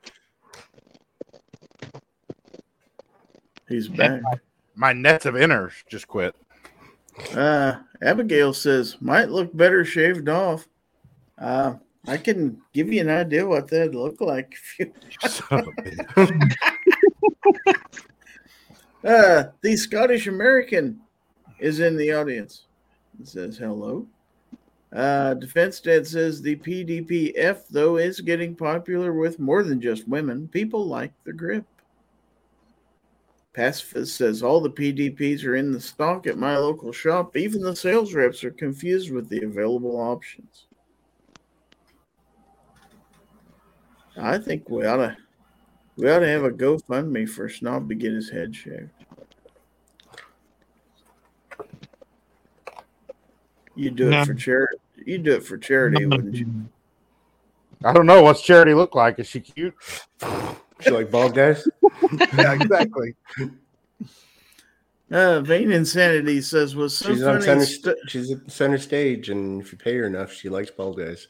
He's back. My nets of inners just quit. Uh, Abigail says, might look better shaved off. Uh, I can give you an idea what that'd look like if you. [LAUGHS] [LAUGHS] Son of a bitch. Uh, the Scottish American is in the audience. It says hello. Uh, Defense Dad says the PDPF, though, is getting popular with more than just women. People like the grip. Pacifist says all the PDPs are in the stock at my local shop. Even the sales reps are confused with the available options. I think we ought to we ought to have a GoFundMe for Snob to get his head shaved. You do No. it for charity. You do it for charity, wouldn't you? I don't know. What's Charity look like? Is she cute? She like bald guys? [LAUGHS] yeah, exactly. Uh, Vain Insanity says was so She's on funny. center. st- she's at the center stage, and if you pay her enough, she likes bald guys.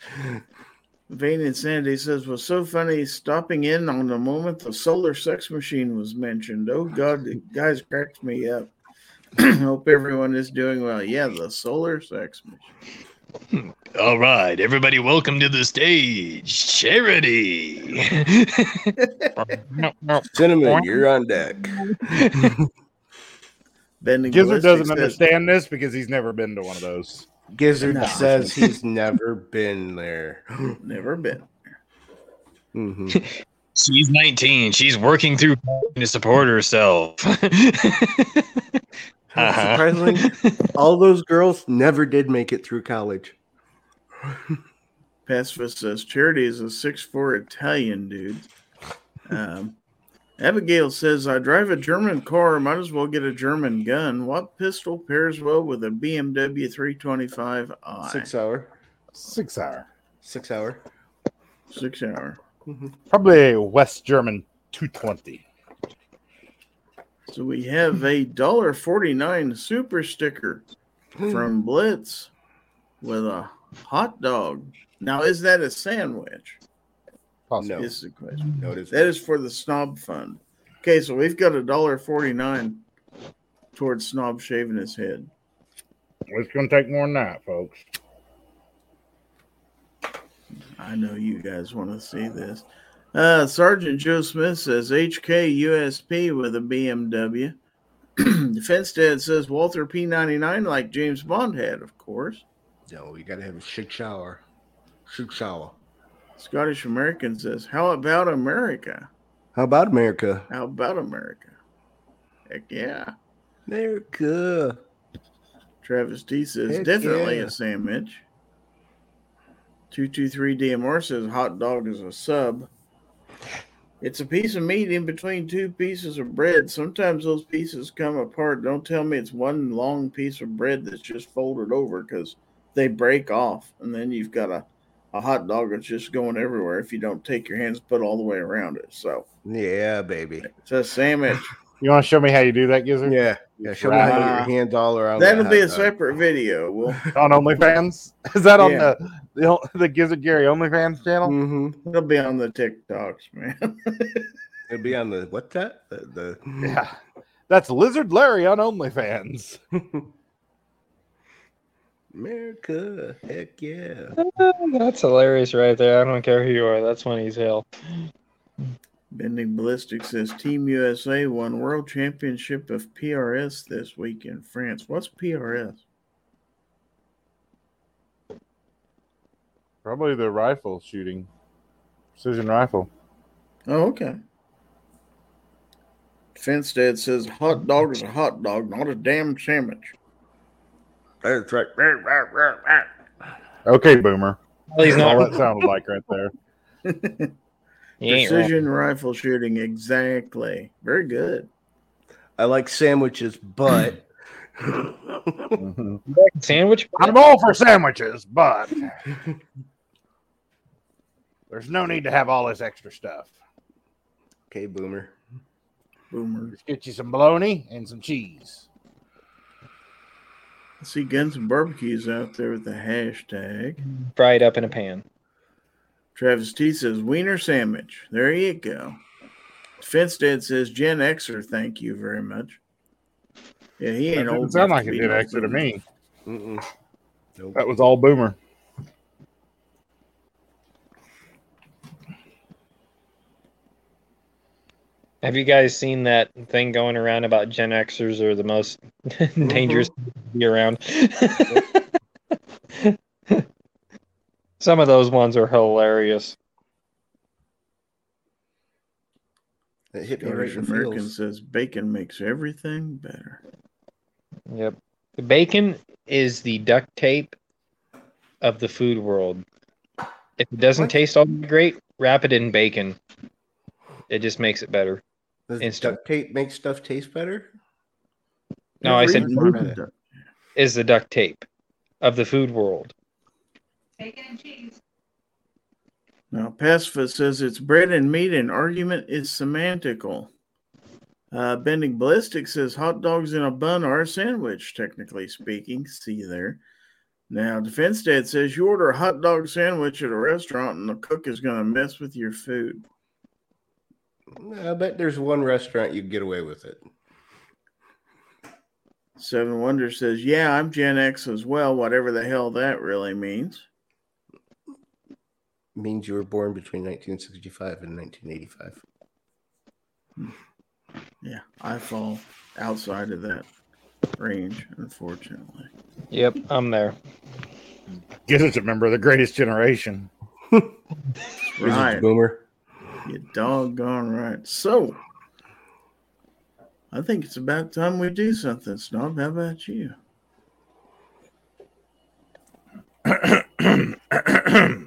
Vain Insanity says was so funny stopping in on the moment the solar sex machine was mentioned. Oh God, the guys cracked me up. [CLEARS THROAT] Hope everyone is doing well. Yeah, the solar sex machine. All right, everybody, welcome to the stage. Charity. [LAUGHS] Cinnamon, you're on deck. [LAUGHS] Bending Gizzard doesn't says, understand this because he's never been to one of those. Gizzard No. says [LAUGHS] he's never been there. [GASPS] Never been. hmm She's 19. She's working through to support herself. Uh-huh. Surprisingly, [LAUGHS] all those girls never did make it through college. Pacifist says Charity is a six four Italian dude. Um, Abigail says I drive a German car. Might as well get a German gun. What pistol pairs well with a BMW 325i? Sig Sauer. Sig Sauer. Sig Sauer. Sig Sauer. Probably a West German 220. So we have a dollar forty nine super sticker from [LAUGHS] Blitz with a hot dog. Now, is that a sandwich? Possibly. No. Is the question. No, it is. That is for the Snob Fund. Okay, so we've got a dollar forty nine towards Snob shaving his head. It's going to take more than that, folks. I know you guys want to see this. Uh, Sergeant Joe Smith says HK USP with a BMW. [CLEARS THROAT] Defense Dad says Walther P99 like James Bond had, of course. No, you gotta have a shit shower. Shit shower. Scottish American says, How about America? How about America? How about America? Heck yeah. America. Travis D says, Heck Definitely yeah. a sandwich. 223 DMR says, Hot dog is a sub. It's a piece of meat in between two pieces of bread. Sometimes those pieces come apart. Don't tell me it's one long piece of bread that's just folded over because they break off. And then you've got a, a hot dog that's just going everywhere if you don't take your hands put all the way around it. So Yeah, baby. it's a sandwich. You want to show me how you do that, Gizzard? Yeah. Yeah. Show me how Right. your hands all around. That'll be a hot dog. separate video. We'll, [LAUGHS] On OnlyFans? Is that on Yeah. the, the the Gizzard Gary OnlyFans channel? Mhm. it'll be on the TikToks, man. [LAUGHS] It'll be on the what's that? The, the Yeah. That's Lizard Larry on OnlyFans. [LAUGHS] America, heck yeah. That's hilarious right there. I don't care who you are. That's when he's hell. Bending Ballistic says Team USA won World Championship of PRS this week in France. What's PRS? Probably the rifle shooting. Precision rifle. Oh, okay. Fence Dad says hot dog is a hot dog, not a damn sandwich. That's right. Okay, boomer. Well, he's That's all that sounded like right there. [LAUGHS] He ain't wrong. Precision rifle shooting, exactly. Very good. I like sandwiches, but. [LAUGHS] Sandwich? I'm all for sandwiches, but there's no need to have all this extra stuff. okay, boomer. Boomer. Just get you some bologna and some cheese. I see Guns and Barbecues out there with the hashtag. Fried up in a pan. Travis T says Wiener sandwich. There you go. Fence Dad says Gen Xer, thank you very much. Yeah, he ain't didn't old. sound like to it be did no to me. Mm-mm. Nope. That was all boomer. Have you guys seen that thing going around about Gen Xers are the most [LAUGHS] dangerous mm-hmm. to be around? [LAUGHS] Some of those ones are hilarious. It hit me right in the American feels. says bacon makes everything better. Yep. Bacon is the duct tape of the food world. If it doesn't What? taste all that great, wrap it in bacon. It just makes it better. Does instant. duct tape make stuff taste better? No, I said bacon. bacon is the duct tape of the food world. Bacon and cheese. Now, Pacifist says it's bread and meat, and argument is semantical. Uh, Bending Ballistic says hot dogs in a bun are a sandwich, technically speaking. See there. Now, Defense Dad says you order a hot dog sandwich at a restaurant, and the cook is going to mess with your food. I bet there's one restaurant you can get away with it. Seven Wonder says, Yeah, I'm Gen X as well, whatever the hell that really means. Means you were born between 1965 and 1985. Yeah, I fall outside of that range, unfortunately. Yep, I'm there. Get us a member of the greatest generation. [LAUGHS] Right. Boomer. You doggone right. So, I think it's about time we do something, Snob. How about you? [CLEARS THROAT]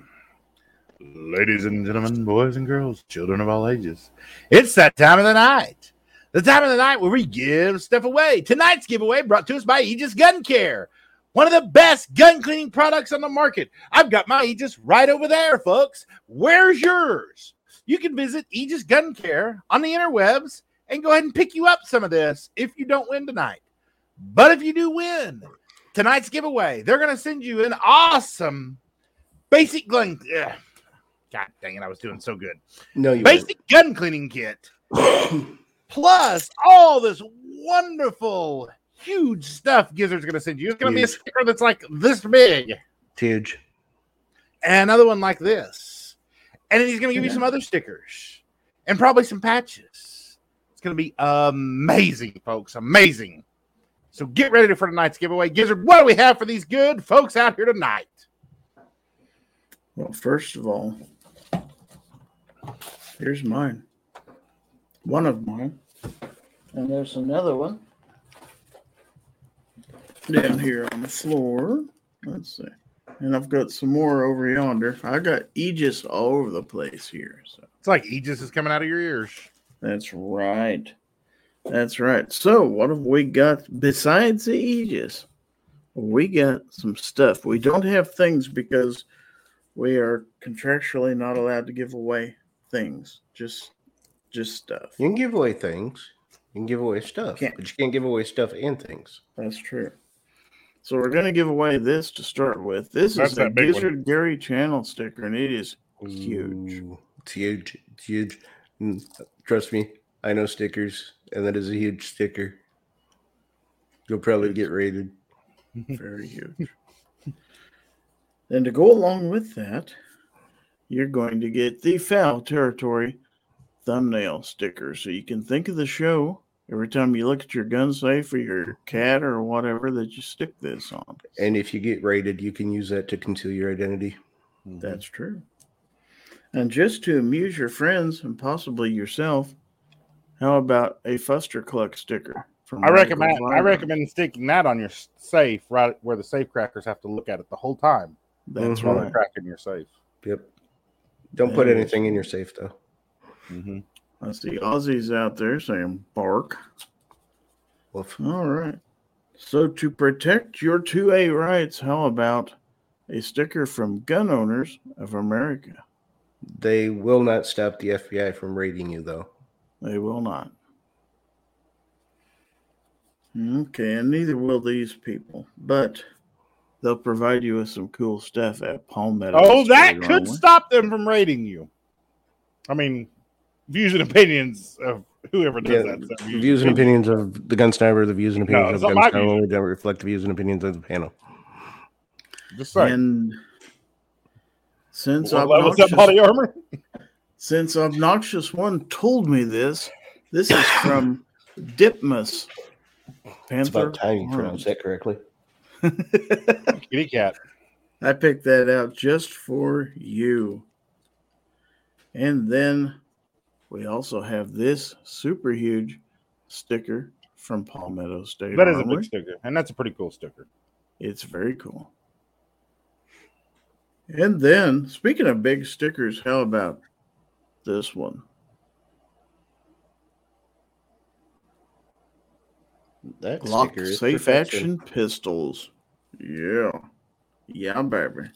Ladies and gentlemen, boys and girls, children of all ages, it's that time of the night. The time of the night where we give stuff away. Tonight's giveaway brought to us by Aegis Gun Care, one of the best gun cleaning products on the market. I've got my Aegis right over there, folks. Where's yours? You can visit Aegis Gun Care on the interwebs and go ahead and pick you up some of this if you don't win tonight. But if you do win tonight's giveaway, they're going to send you an awesome basic gun. God dang it, I was doing so good. No, you Basic gun cleaning kit, [CLEARS THROAT] plus all this wonderful, huge stuff Gizzard's going to send you. It's going to be a sticker that's like this big, It's huge. and another one like this. And then he's going to give you some other stickers and probably some patches. It's going to be amazing, folks. Amazing. So get ready for tonight's giveaway. Gizzard, what do we have for these good folks out here tonight? Well, first of all, here's mine. One of mine. And there's another one down here on the floor. Let's see. And I've got some more over yonder. I got Aegis all over the place here. So It's like Aegis is coming out of your ears. that's right. That's right. So, what have we got besides the Aegis? We got some stuff. We don't have things because we are contractually not allowed to give away things. Just just stuff. You can give away things. You can give away stuff, Can't. but you can't give away stuff and things. That's true. So we're gonna give away this to start with. This That's is a that big one. Gizzard Gary channel sticker, and it is Huge. Ooh, it's huge. It's huge. Mm, Trust me, I know stickers, and that is a huge sticker. You'll probably get rated. Very huge. [LAUGHS] and to go along with that, you're going to get the fowl territory thumbnail sticker. So you can think of the show every time you look at your gun safe or your cat or whatever that you stick this on. And if you get raided, you can use that to conceal your identity. That's true. And just to amuse your friends and possibly yourself, how about a Fuster Cluck sticker? From I recommend Michael's I recommend sticking that on your safe, right where the safe crackers have to look at it the whole time That's Mhm. while right. they're cracking your safe. Yep. Don't put anything in your safe though. Mm-hmm. I see Aussies out there saying bark. Woof. All right. So to protect your 2A rights, how about a sticker from Gun Owners of America? They will not stop the FBI from raiding you though. They will not. Okay, and neither will these people, but they'll provide you with some cool stuff at Palmetto. Oh, that could Armory. stop them from raiding you. I mean, views and opinions of whoever does Yeah, that. so views and opinions of the gun sniper, the views and opinions it's of the gun views. sniper don't reflect the views and opinions of the panel. Just saying. And since What that obnoxious, body armor? [LAUGHS] since obnoxious one told me this, this is from [COUGHS] Dipmus. It's Panther about time you Arms. pronounce that correctly. [LAUGHS] Kitty cat. I picked that out just for you. And then we also have this super huge sticker from Palmetto State. That is a big sticker, and that's a pretty cool sticker. It's very cool. And then, speaking of big stickers, how about this one? That Glock sticker is safe perfection. action pistols. Yeah. Yeah, baby.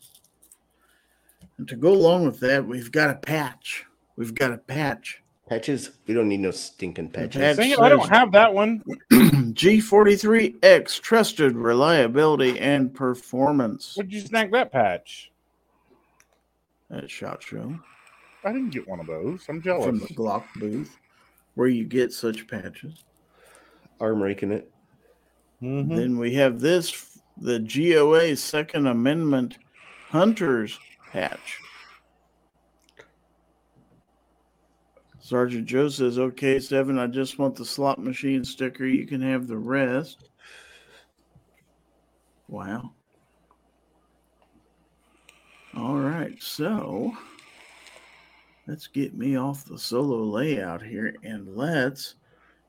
And to go along with that, we've got a patch. We've got a patch. Patches? We don't need no stinking patches. patch Dang it, I don't have that one. [CLEARS THROAT] G43X trusted reliability and performance Where'd you snag that patch? at SHOT Show I didn't get one of those. I'm jealous. from the Glock booth where you get such patches. Arm raking it. Mhm. Then we have this the GOA Second Amendment Hunters patch. Sergeant Joe says, okay, seven, I just want the slot machine sticker. You can have the rest. Wow. All right, so let's get me off the solo layout here and let's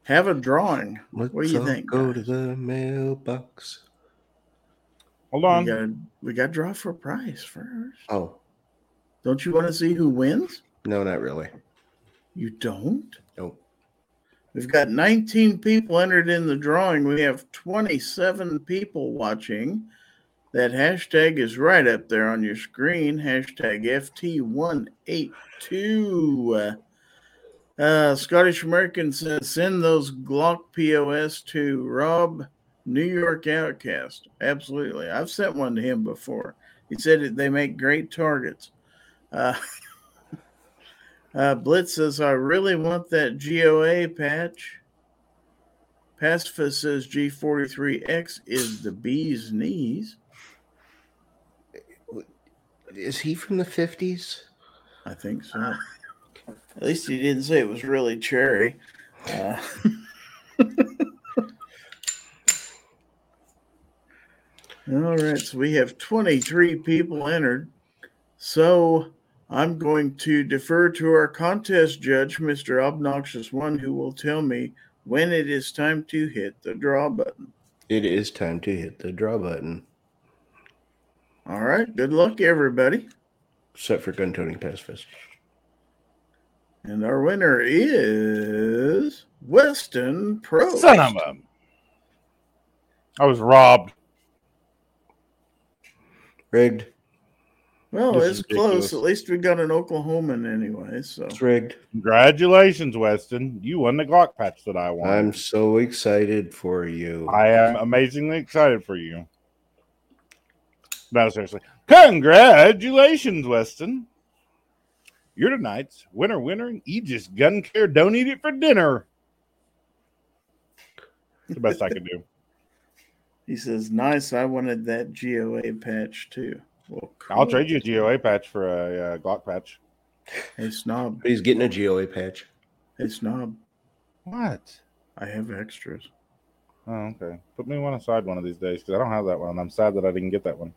have a drawing. Let's what do you all think? go to the mailbox. Hold We on. got we got to draw for a prize first. Oh, Don't you want to see who wins? no, not really. You don't. Nope. We've got 19 people entered in the drawing. We have 27 people watching. That hashtag is right up there on your screen. Hashtag FT182. Uh, Scottish American says send those Glock POS to Rob, New York Outcast. Absolutely. I've sent one to him before. He said they make great targets. Uh, [LAUGHS] uh, Blitz says, I really want that GOA patch. Pacifist says G43X is the bee's knees. Is he from the 50s? I think so. [LAUGHS] At least he didn't say it was really cherry. Uh, [LAUGHS] all right, so we have 23 people entered. So I'm going to defer to our contest judge, Mr. Obnoxious One, who will tell me when it is time to hit the draw button. It is time to hit the draw button. All right, good luck, everybody. Except for gun toting pacifist. And our winner is Weston Pro. Son of a. I was robbed. Rigged. Well, This it's close. At least we got an Oklahoman anyway. So It's rigged. Congratulations, Weston. You won the Glock patch that I won. I'm so excited for you. I am amazingly excited for you. No, seriously. Congratulations, Weston. You're tonight's winner, winner, and Aegis Gun Care. Don't eat it for dinner. It's the best I can do. [LAUGHS] He says, "Nice. I wanted that GOA patch too." Well, I'll trade you a GOA patch for a uh, Glock patch. Hey snob. He's getting a GOA patch. Hey snob. What? I have extras. Oh, okay. Put me one aside one of these days because I don't have that one. I'm sad that I didn't get that one.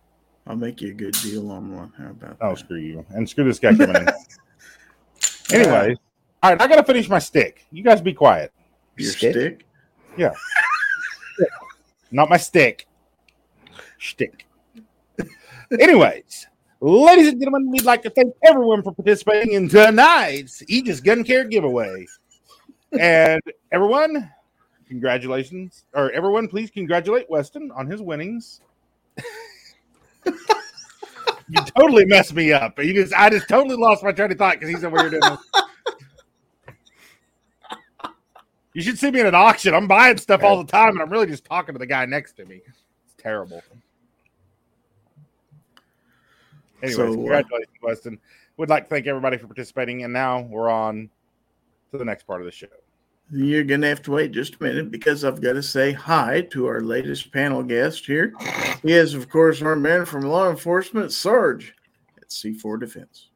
I'll make you a good deal on one. How about that? Oh, that? screw you. And screw this guy coming in. [LAUGHS] Anyway, all right, I got to finish my stick. You guys be quiet. Your Stick? stick? Not my stick. Stick. Anyways, ladies and gentlemen, we'd like to thank everyone for participating in tonight's Aegis Gun Care giveaway. And everyone, congratulations. Or everyone, please congratulate Weston on his winnings. You totally messed me up. You just I just totally lost my train of thought because he said we were doing. You should see me at an auction. I'm buying stuff all the time, and I'm really just talking to the guy next to me. It's terrible. Anyways, So, uh, congratulations, Weston. We'd like to thank everybody for participating, and now we're on to the next part of the show. You're going to have to wait just a minute because I've got to say hi to our latest panel guest here. He is, of course, our man from law enforcement, Sarge at C4 Defense.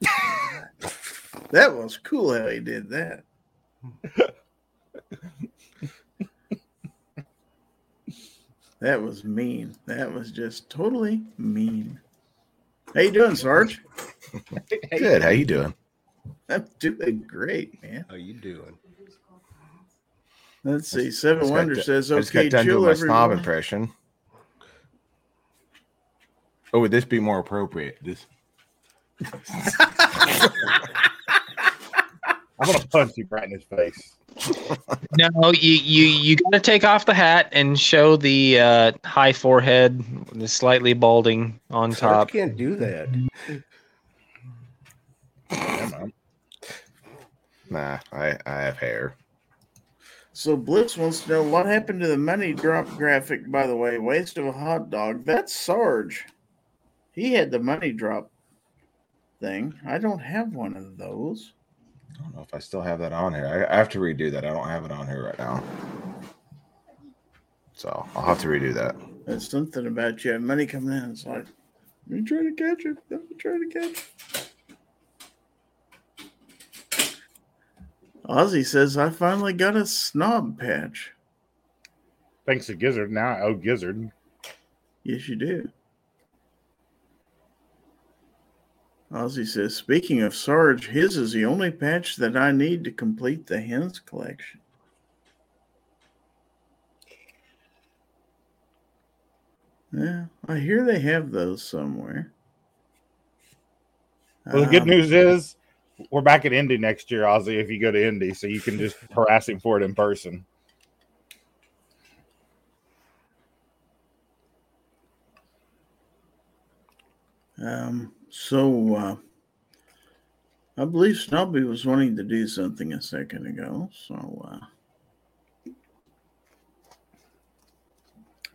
[LAUGHS] that was cool how he did that. that was mean. That was just totally mean. How you doing, Sarge? [LAUGHS] Good. How you doing? I'm doing great, man. How you doing? Let's see. Seven Just Wonder to- says, I just "Okay, got done chill, doing my snob impression. Oh, would this be more appropriate? This [LAUGHS] I'm gonna punch you right in his face. No, you you you got to take off the hat and show the uh, high forehead, the slightly balding on Sarge top. can't do that. Yeah, nah, I I have hair. So Blitz wants to know what happened to the money drop graphic. By the way, waste of a hot dog. That's Sarge. He had the money drop thing. I don't have one of those. I don't know if I still have that on here. I, I have to redo that. I don't have it on here right now. So I'll have to redo that. There's something about you have money coming in. It's like, let me try to catch it. Let me try to catch it. Ozzy says, I finally got a snob patch. Thanks to Gizzard. Now I owe Gizzard. Yes, you do. Ozzy says, speaking of Sarge, his is the only patch that I need to complete the hens collection. Yeah, I hear they have those somewhere. Well, the good Um, news is we're back at Indy next year, Ozzy. If you go to Indy, so you can just [LAUGHS] harass him for it in person. Um, so uh, I believe Snobby was wanting to do something a second ago. So uh,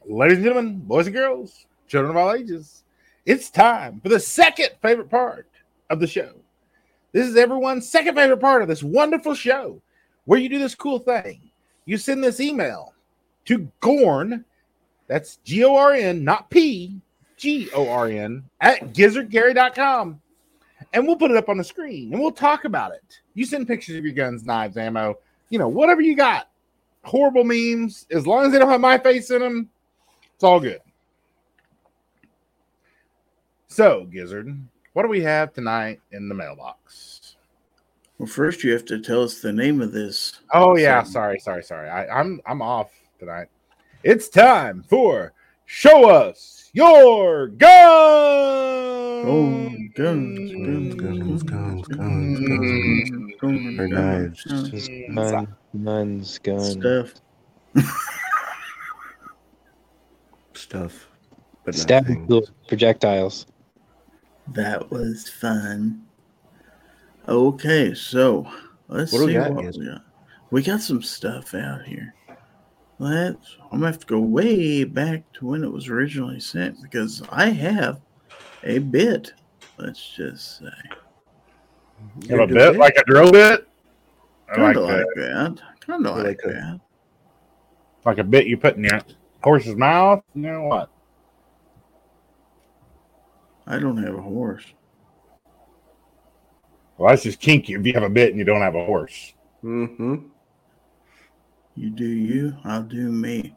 Ladies and gentlemen, boys and girls, children of all ages, it's time for the second favorite part of the show. This is everyone's second favorite part of this wonderful show where you do this cool thing. You send this email to Gorn, that's G O R N, not P, G O R N, at gizzardgary.com. And we'll put it up on the screen and we'll talk about it. You send pictures of your guns, knives, ammo, you know, whatever you got. Horrible memes, as long as they don't have my face in them, it's all good. So, Gizzard, what do we have tonight in the mailbox? well, first you have to tell us the name of this. Oh yeah, So- sorry, sorry, sorry. I, I'm I'm off tonight. It's time for show us your gun. Oh, guns, guns, Guns, guns, guns, guns, guns, Or knives. guns, Gun, guns, gun. stuff. Stuff. But not Stabbing things. tools, projectiles. That was fun. Okay, so let's What see got, what we got. We got some stuff out here. Let's. I'm gonna have to go way back to when it was originally sent because I have a bit Let's just say. You have a bit like a drill bit, Kind of a, like that. Kind of Like like a- that. like a bit you put in your horse's mouth. You know what? I don't have a horse. Well, that's just kinky if you have a bit and you don't have a horse. Mm-hmm. You do you, I'll do me.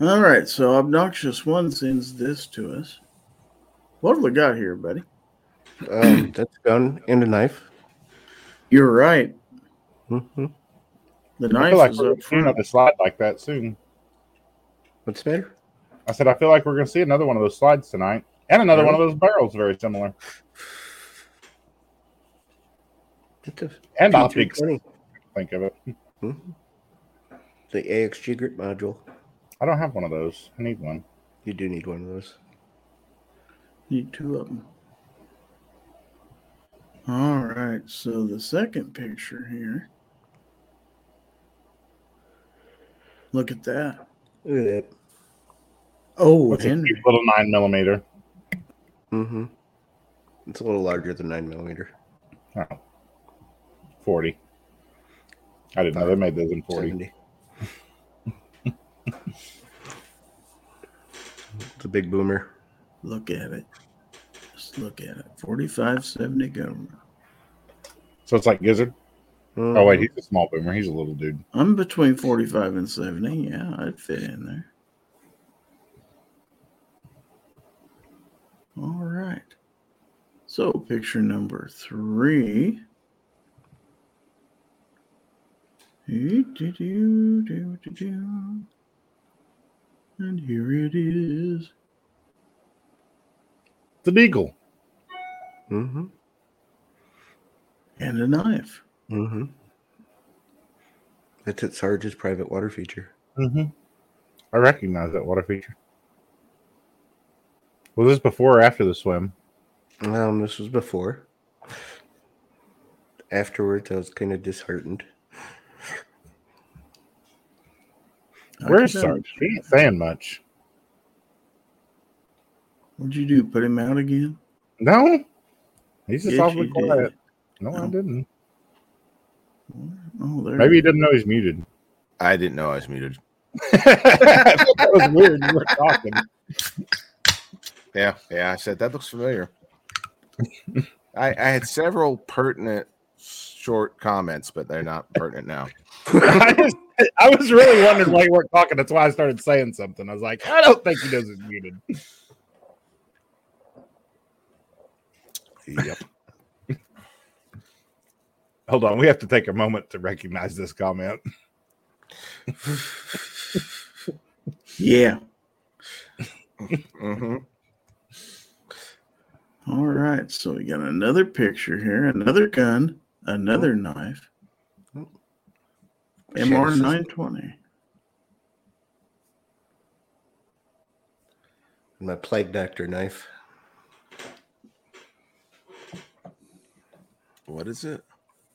All right, so Obnoxious One sends this to us. What have we got here, buddy? Um, [CLEARS THROAT] that's a gun and a knife. You're right. Mm-hmm. The I knife feel like is we're up going to see another slide like that soon. What's the matter? I said I feel like we're going to see another one of those slides tonight, and another Really? one of those barrels very similar, and optics. Think of it. Mhm. The AXG grip module. I don't have one of those. I need one. You do need one of those. Need two of them. All right, so the second picture here. Look at that. Look at that. Oh, It's a Henry. little nine millimeter. Mm-hmm. It's a little larger than nine millimeter. Oh, 40. I didn't know they made those in 40. 70. it's a big boomer. Look at it. Just look at it. 4570 government. So it's like Gizzard. Mm-hmm. Oh, wait, he's a small boomer. He's a little dude. I'm between 45 and 70. Yeah, I'd fit in there. All right. So, picture number three. And here it is. The eagle. Mm-hmm. And a knife. Mm-hmm. That's at Sarge's private water feature. Mm-hmm. I recognize that water feature. Was this before or after the swim? Um, this was before. Afterwards, I was kind of disheartened. Where's Sarge? He ain't saying much. What'd you do? Put him out again? No. He's just Yes, awfully you did. quiet. No, I Oh. didn't. Oh, there. Maybe he didn't know he's muted. I didn't know I was muted. [LAUGHS] that was weird. You were talking. Yeah, yeah. I said that looks familiar. I, I had several pertinent short comments, but they're not pertinent now. I, just, I was really wondering why you weren't talking. That's why I started saying something. I was like, I don't think he knows he's muted. Yep. Hold on. We have to take a moment to recognize this comment. Yeah. hmm All right. So we got another picture here, another gun, another knife. MR 920. My plague doctor knife. What is it?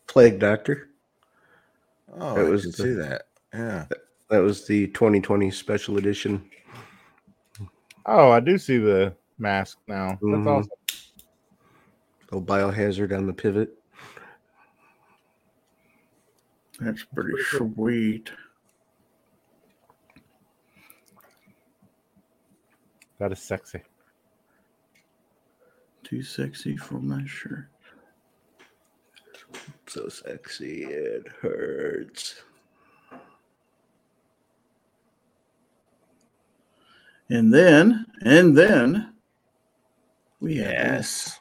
Plague doctor. Oh, That I was can the- see that. Yeah. That was the 2020 special edition. Oh, I do see the mask now. That's Mhm. awesome. Little biohazard on the pivot. That's pretty sweet. That is sexy. Too sexy for my shirt. So sexy it hurts. And then, and then we have Yes.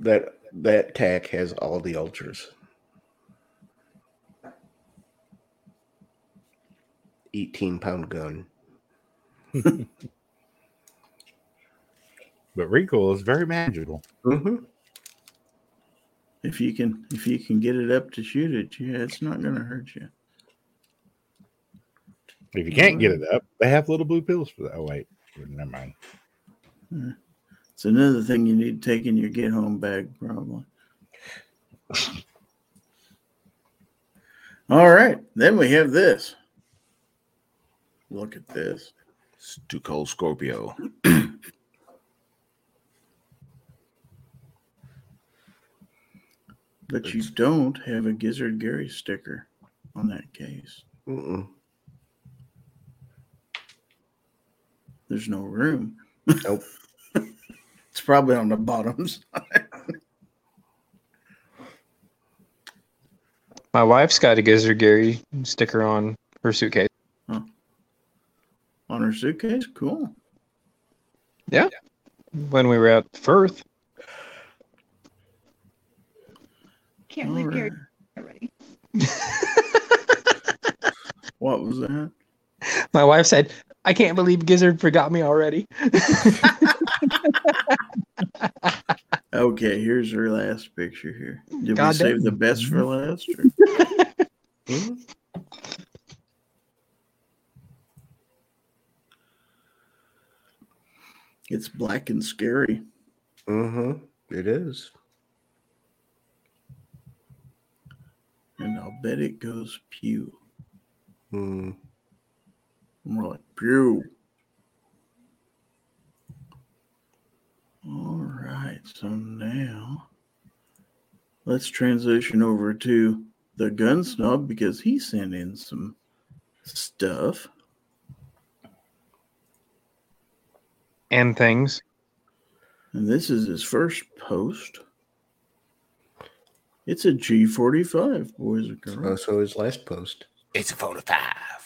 That that tack has all the ultras. Eighteen pound gun. [LAUGHS] But recoil is very manageable. Mm-hmm. if you can if you can get it up to shoot it, yeah, it's not gonna hurt you. If you can't get it up, they have little blue pills for that. Oh wait, never mind. It's another thing you need to take in your get home bag, probably. All right, then we have this. Look at this. It's too cold, Scorpio. [CLEARS THROAT] But you don't have a Gizzard Gary sticker on that case. Mm-mm. There's no room. [LAUGHS] Nope. It's probably on the bottom side. [LAUGHS] My wife's got a Gizzard Gary sticker on her suitcase. on her suitcase. Cool. Yeah. When we were at Firth, Can't believe Gary Alright. already. [LAUGHS] What was that? my wife said, "I can't believe Gizzard forgot me already." [LAUGHS] Okay, here's her last picture here. Did we God save the best for last? or- [LAUGHS] It's black and scary. Mm-hmm. It is. And I'll bet it goes pew. Mm. I'm like, pew. All right, so now let's transition over to the gun snub because he sent in some stuff and things. And this is his first post. It's a G45, boys and girls. Also, his last post. It's a 45.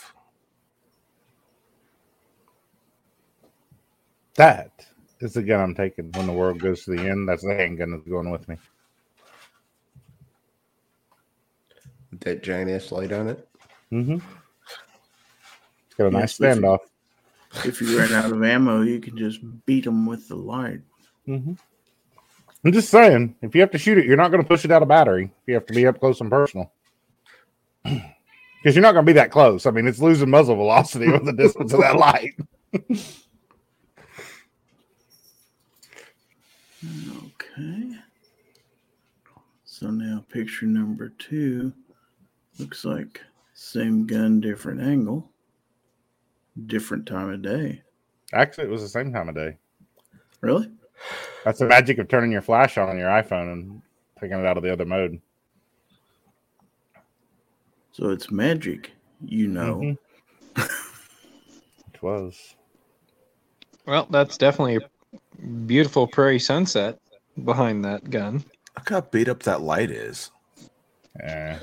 That is the gun I'm taking when the world goes to the end. That's the handgun that's going with me. With that giant ass light on it. Mm-hmm. It's got a nice Yes, if you- standoff. If you run out of ammo, you can just beat them with the light. Mm-hmm. I'm just saying, if you have to shoot it, you're not going to push it out of battery. You have to be up close and personal. [CLEARS THROAT] Because you're not going to be that close. I mean, it's losing muzzle velocity with the distance of that light. [LAUGHS] Okay. So now picture number two looks like same gun, different angle, different time of day. Actually, it was the same time of day. Really? That's the magic of turning your flash on on your iPhone and taking it out of the other mode. So it's magic, you know. Mhm. [LAUGHS] It was. Well, that's definitely a beautiful prairie sunset behind that gun. Look how beat up that light is. Uh, yeah.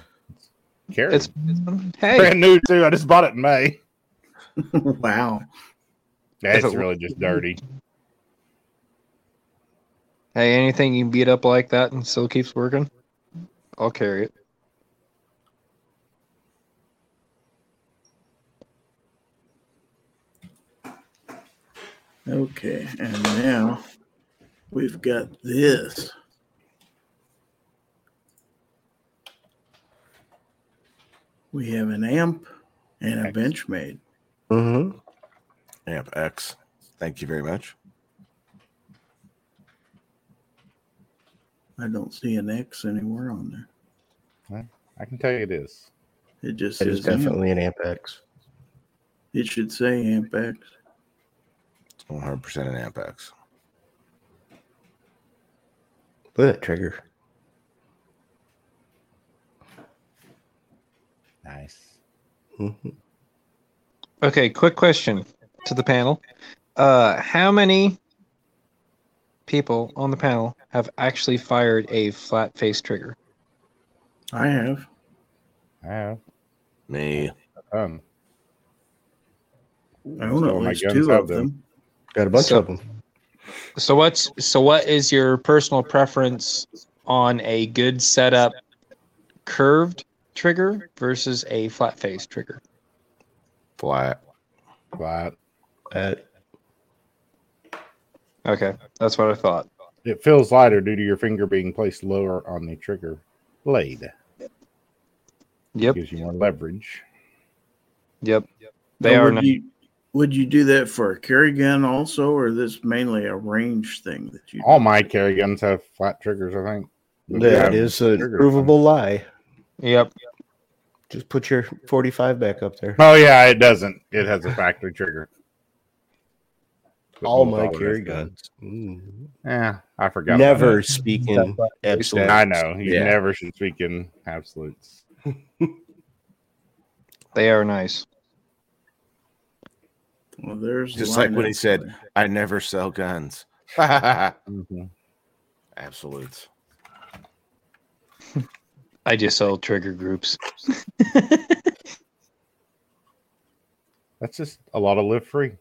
Carry. It's, it's hey, brand new too. I just bought it in May. [LAUGHS] wow. That's it- really just dirty. hey, anything you can beat up like that and still keeps working, I'll carry it. Okay, and now we've got this. We have an amp and a Benchmade. Mm-hmm. Amp X. Thank you very much. I don't see an X anywhere on there. I can tell you it is. It just It is says amp. definitely an Amp X. It should say amp X. It's 100% an Amp X. Look at that trigger. Nice. Mm-hmm. Okay, quick question to the panel. Uh, how many people on the panel have actually fired a flat face trigger? I have. I have. Me. Um, I own So at my least guns two have of them. them. Got a bunch So- of them. So what's so what is your personal preference on a good setup curved trigger versus a flat face trigger? Flat. flat. At Okay, that's what I thought. It feels lighter due to your finger being placed lower on the trigger blade. Yep, Gives you more leverage. yep. Yep. They Now, are would not, you would you do that for a carry gun also, or is this mainly a range thing that you? All my carry guns have flat triggers, I think. that is a trigger. provable lie. Yep. Just put your 45 back up there. Oh yeah, it doesn't. It has a factory trigger. All my carry his guns. Mm. Yeah, I forgot. Never that. speaking absolute. I know you Yeah. never should speak in absolutes. [LAUGHS] They are nice. Well, there's Just like when he said, there. I never sell guns. Mhm. Absolutes. I just sell trigger groups. [LAUGHS] That's just a lot of live free.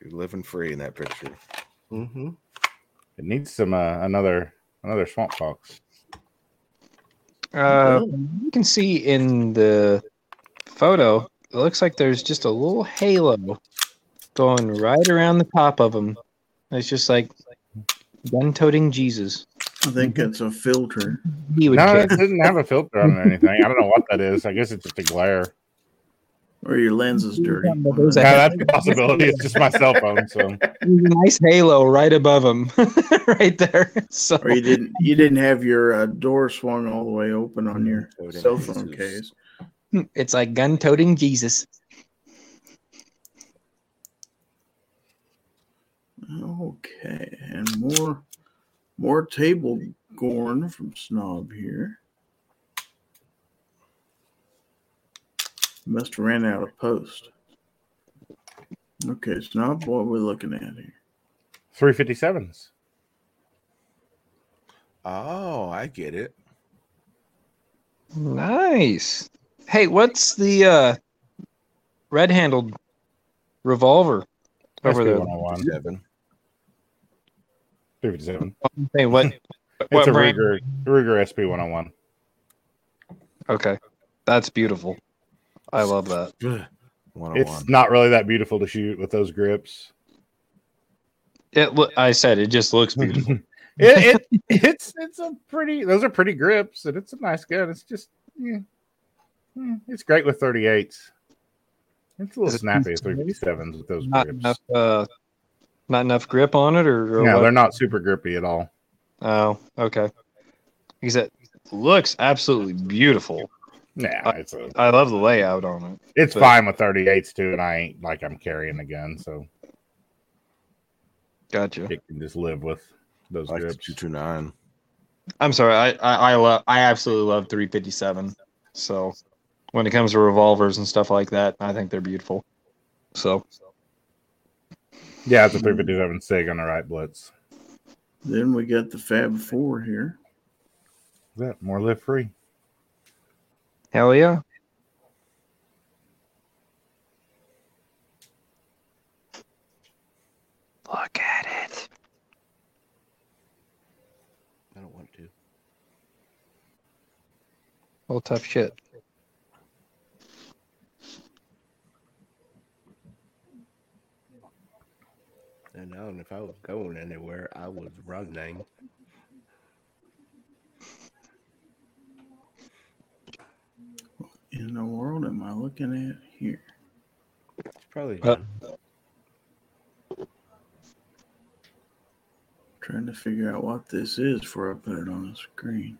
You're living free in that picture. Mm-hmm. It needs some uh, another another swamp fox. Uh, you can see in the photo, it looks like there's just a little halo going right around the top of him. It's just like gun-toting Jesus. I think it's a filter. He would No, care. it didn't have a filter on or anything. I don't know what that is. I guess it's just a glare. Or your lens is dirty. but Yeah, that's a possibility. It's just my cell phone. So There's a nice halo right above him, [LAUGHS] right there. So Or you didn't you didn't have your uh, door swung all the way open on your cell phone Jesus. case. [LAUGHS] it's like gun-toting Jesus. Okay, and more more table gorn from Snob here. Must have ran out of post. Okay, Snob, what are we looking at here? three fifty sevens. Oh, I get it. Nice. Hey, what's the uh red-handled revolver over there? one hundred one. Seven. Three fifty seven. Hey, what? It's what a brand? Ruger Ruger SP one hundred one. Okay, that's beautiful. I love that. [SIGHS] One It's not really that beautiful to shoot with those grips. It. loo- I said it just looks beautiful. [LAUGHS] it it's it's a pretty those are pretty grips and it's a nice gun. It's just yeah, it's great with 38s. It's a little Is it- snappy with 357s with those not grips. enough. Uh, not enough grip on it, or, or No, what? they're not super grippy at all. Oh, okay. Because it looks absolutely beautiful. Yeah, it's a, I love the layout on it. it's But- fine with 38s too, and I ain't like I'm carrying a gun, so Gotcha. it can just live with those Like grips. two two nine. I'm sorry. I I, I love. I absolutely love 357. So when it comes to revolvers and stuff like that, I think they're beautiful. So Yeah, it's a 357 Sig on the right blitz. Then we got the Fab Four here. Is that more live free? hell yeah. Look at it. I don't want to. Well, tough shit. And now, if I was going anywhere, I was running. What in the world am I looking at here? It's probably Uh, Trying to figure out what this is before I put it on the screen.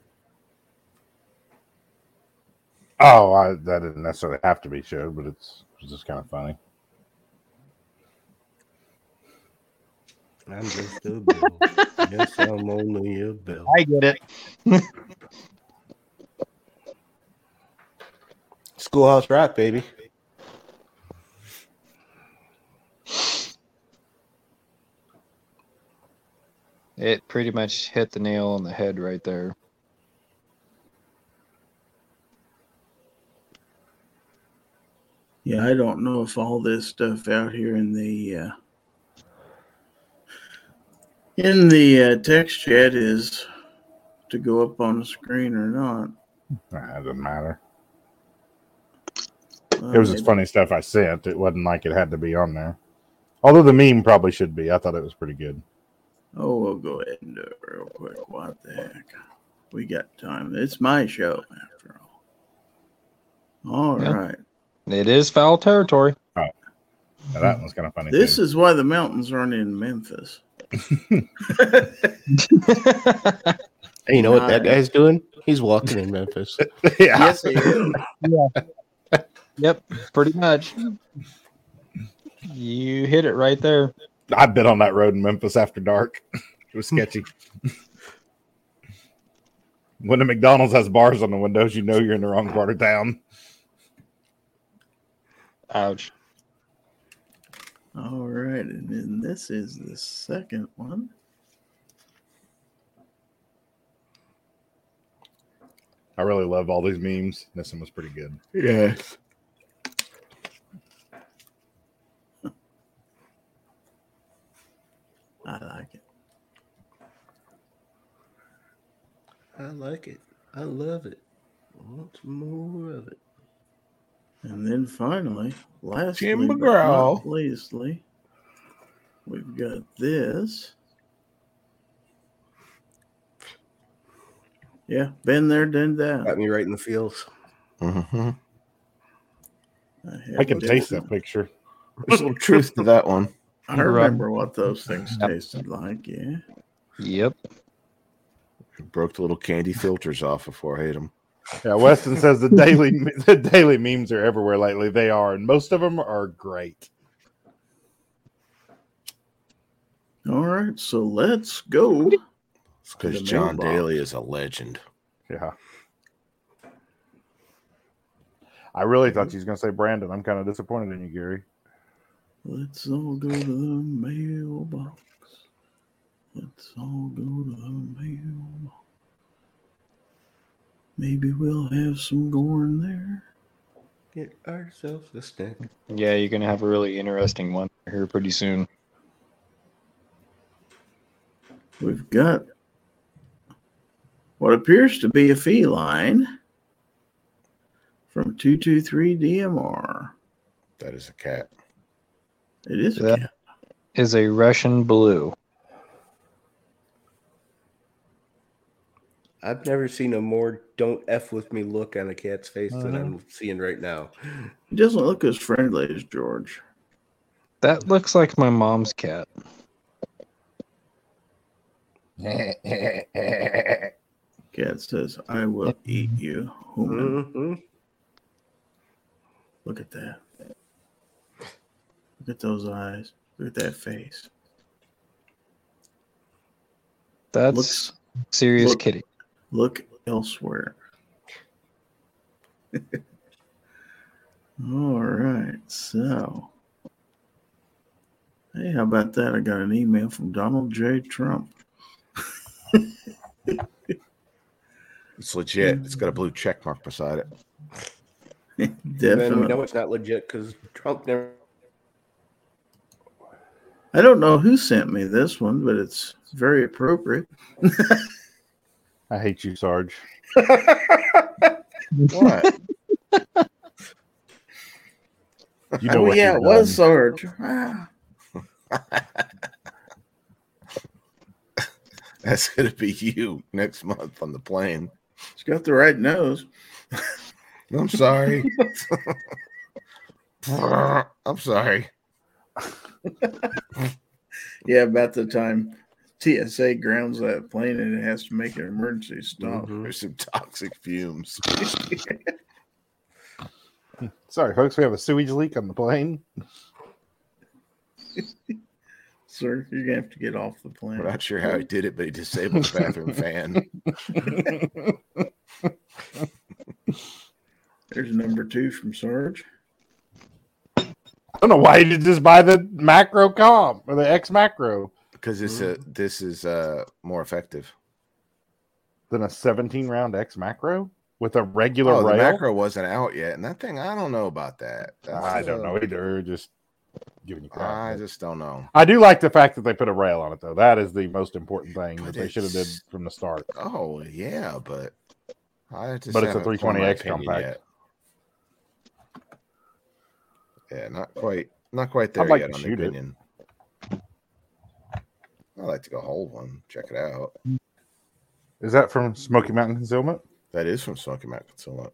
Oh, I, that didn't necessarily have to be showed, but it's, it's just kind of funny. I'm just a bill. yes, I'm only a bill. I get it. Schoolhouse Rock, baby. It pretty much hit the nail on the head right there. Yeah, I don't know if all this stuff out here in the uh, in the uh, text chat is to go up on the screen or not. Nah, it doesn't matter. Uh, It was just funny stuff I sent. It wasn't like it had to be on there. Although the meme probably should be. I thought it was pretty good. Oh, we'll go ahead and do it real quick. What the heck? We got time. It's my show after all. All Yeah. right. It is fowl territory. Now, that one's kind of funny. This too. is why the mountains aren't in Memphis. Hey, you know what that guy's doing? He's walking in Memphis. [LAUGHS] yeah. he is. Yep, pretty much. You hit it right there. I've been on that road in Memphis after dark. It was sketchy. when the McDonald's has bars on the windows, you know you're in the wrong part of town. Ouch. All right, and then this is the second one. I really love all these memes. This one was pretty good. Yes. I like it. I like it. I love it. Want more of it. And then finally, lastly, Jim but McGraw. not leastly, we've got this. Yeah, been there, done that. Got me right in the feels. Mhm. I can taste that picture. [LAUGHS] There's a little truth to that one. [LAUGHS] I remember what those things tasted like. Yeah. Yep. Broke the little candy filters off before I ate them. Yeah, Weston says the Daly [LAUGHS] the Daly memes are everywhere lately. They are, and most of them are great. All right, so let's go. It's because John mailbox. Daly is a legend. Yeah. I really thought you was gonna say Brandon. I'm kind of disappointed in you, Gary. Let's all go to the mailbox. Let's all go to the mailbox. Maybe we'll have some corn there. Get ourselves a snack. Yeah, you're gonna have a really interesting one here pretty soon. We've got what appears to be a feline from 223 DMR. That is a cat. It is a That cat. is a Russian blue. I've never seen a more "don't f with me" look on a cat's face than Uh-huh. I'm seeing right now. He doesn't look as friendly as George. That looks like my mom's cat. [LAUGHS] Cat says, I will eat you, human. Mhm. Look at that. Look at those eyes. Look at that face. That's Looks- serious look- kitty. Look elsewhere. [LAUGHS] All right, so. Hey, how about that? I got an email from Donald J. Trump. [LAUGHS] It's legit. It's got a blue check mark beside it. [LAUGHS] Then we know it's not legit because Trump never. I don't know who sent me this one, but it's very appropriate. I hate you, Sarge. [LAUGHS] What? [LAUGHS] You know oh, what yeah, it was done. Sarge. [LAUGHS] That's gonna be you next month on the plane. He's got the right nose. I'm sorry. I'm sorry. Yeah, about the time TSA grounds that plane and it has to make an emergency stop. Mhm. There's some toxic fumes. [LAUGHS] Sorry, folks. We have a sewage leak on the plane. Sir, you're gonna have to get off the plane. We're not sure how he did it, but he disabled the bathroom fan. [LAUGHS] There's number two from Sarge. I don't know why you did just buy the macro comp or the X macro Because this uh, this is uh more effective. than a 17 round X macro with a regular Oh, the rail. macro wasn't out yet, and that thing I don't know about that. That's, I don't uh, know either. Just giving you crap. I just don't know. I do like the fact that they put a rail on it, though. That is the most important thing that But they should have did from the start. Oh yeah, but I just But it's a haven't formed my 320X compact. yet. Yeah, not quite, not quite there I'd like yet to shoot it. Opinion. I'd like to go hold one, check it out. Is that from Smoky Mountain Concealment? That is from Smoky Mountain Concealment.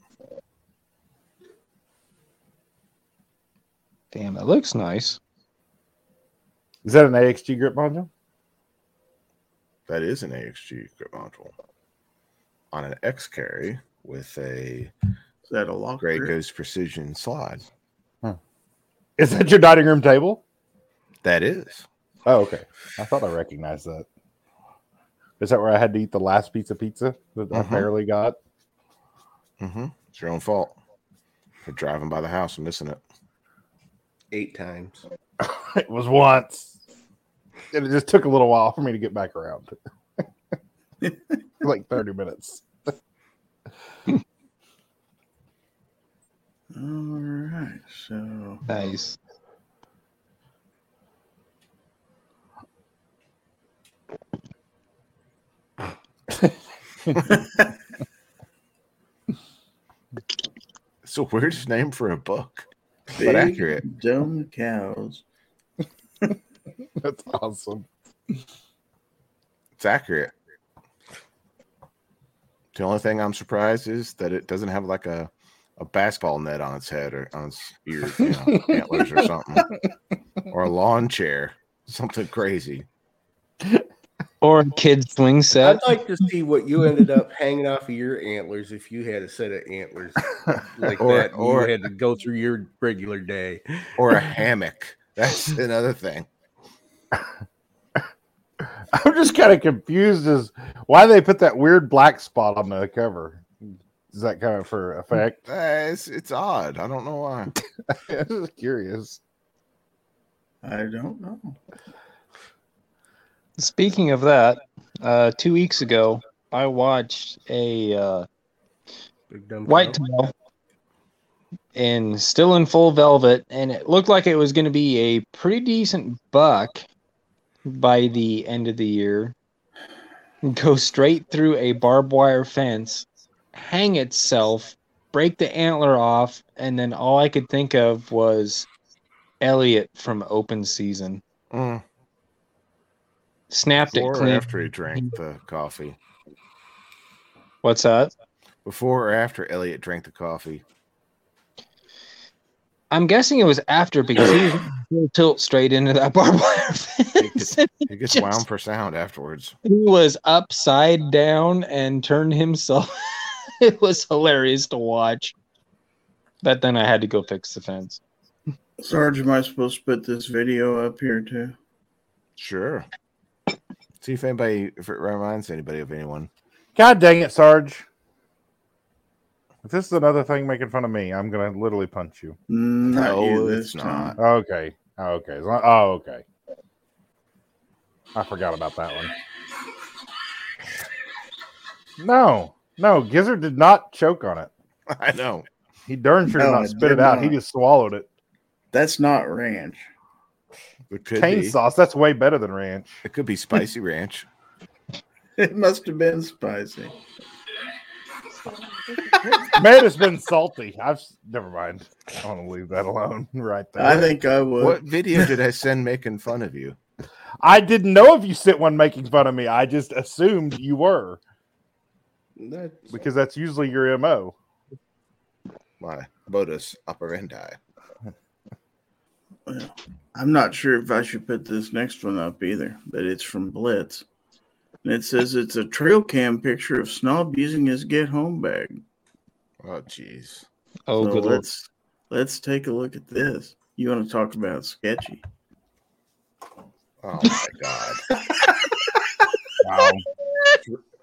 Damn, that looks nice. Is that an AXG grip module? That is an AXG grip module on an X carry with a Is that a lock? Grey grip? Goose Precision slide. Is that your dining room table? That is. Oh, okay. I thought I recognized that. Is that where I had to eat the last piece of pizza that I Mhm. barely got? Mm-hmm. It's your own fault for driving by the house and missing it. Eight times. [LAUGHS] it was once. And it just took a little while for me to get back around. [LAUGHS] like 30 minutes. [LAUGHS] All right. So Nice. It's the weirdest name for a book, but accurate. dumb cows. [LAUGHS] That's awesome. It's accurate. The only thing I'm surprised is that it doesn't have like a, a basketball net on its head or on its ears, you know, antlers or something, or a lawn chair, something crazy. Or a kid swing set. I'd like to see what you ended up hanging off of your antlers if you had a set of antlers like [LAUGHS] Or- that. or- you had to go through your regular day. Or a [LAUGHS] hammock. That's another thing. [LAUGHS] I'm just kind of confused as why they put that weird black spot on the cover. Is that kind of for effect? Uh, it's it's odd. I don't know why. I'm just curious. I don't know. Speaking of that, uh, two weeks ago, I watched a uh, Big dumb white tail and still in full velvet, and it looked like it was going to be a pretty decent buck by the end of the year. [LAUGHS] Go straight through a barbed wire fence, hang itself, break the antler off, and then all I could think of was Elliot from Open Season. Mm. Snapped Before it or clean. after he drank the coffee. What's that? Before or after Elliot drank the coffee. I'm guessing it was after because he was [CLEARS THROAT] tilt straight into that barbed wire [LAUGHS] fence. and He gets Just- wound for sound afterwards. he was upside down and turned himself. [LAUGHS] it was hilarious to watch. But then I had to go fix the fence. Sarge, am I supposed to put this video up here too? Sure. See if anybody, if it reminds anybody of anyone. God dang it, Sarge. If this is another thing making fun of me, I'm going to literally punch you. Not you No, it's time. not. Okay. Okay. Oh, okay. I forgot about that one. No, no, Gizzard did not choke on it. [LAUGHS] I know. He darn sure did not spit it did out. He just swallowed it. That's not ranch. It could Cane be. sauce, that's way better than ranch. It could be spicy ranch. [LAUGHS] It must have been spicy. May have been salty. I've never mind. I want to leave that alone [LAUGHS] right there. I think I would. What video did I [LAUGHS] send making fun of you? I didn't know if you sent one making fun of me. I just assumed you were That's, because that's usually your mo. My modus operandi. Well, I'm not sure if I should put this next one up either, but it's from Blitz. And it says it's a trail cam picture of Snob using his get home bag. Oh, jeez. Oh, so good lord. let's let's take a look at this. You want to talk about sketchy? Oh my god. [LAUGHS] Wow.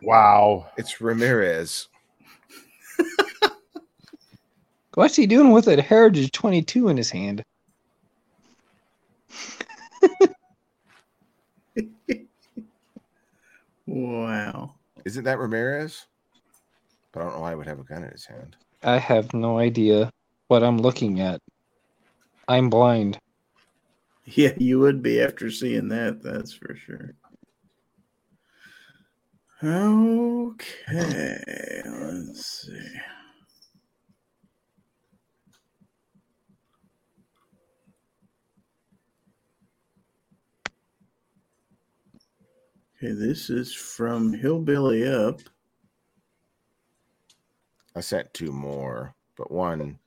wow. It's Ramirez. What's he doing with a Heritage 22 in his hand? Wow. Isn't that Ramirez? But I don't know why he would have a gun in his hand. I have no idea what I'm looking at. I'm blind. [LAUGHS] Yeah, you would be after seeing that, that's for sure. Okay, let's see. Okay, this is from Hillbilly Up. I sent two more, but one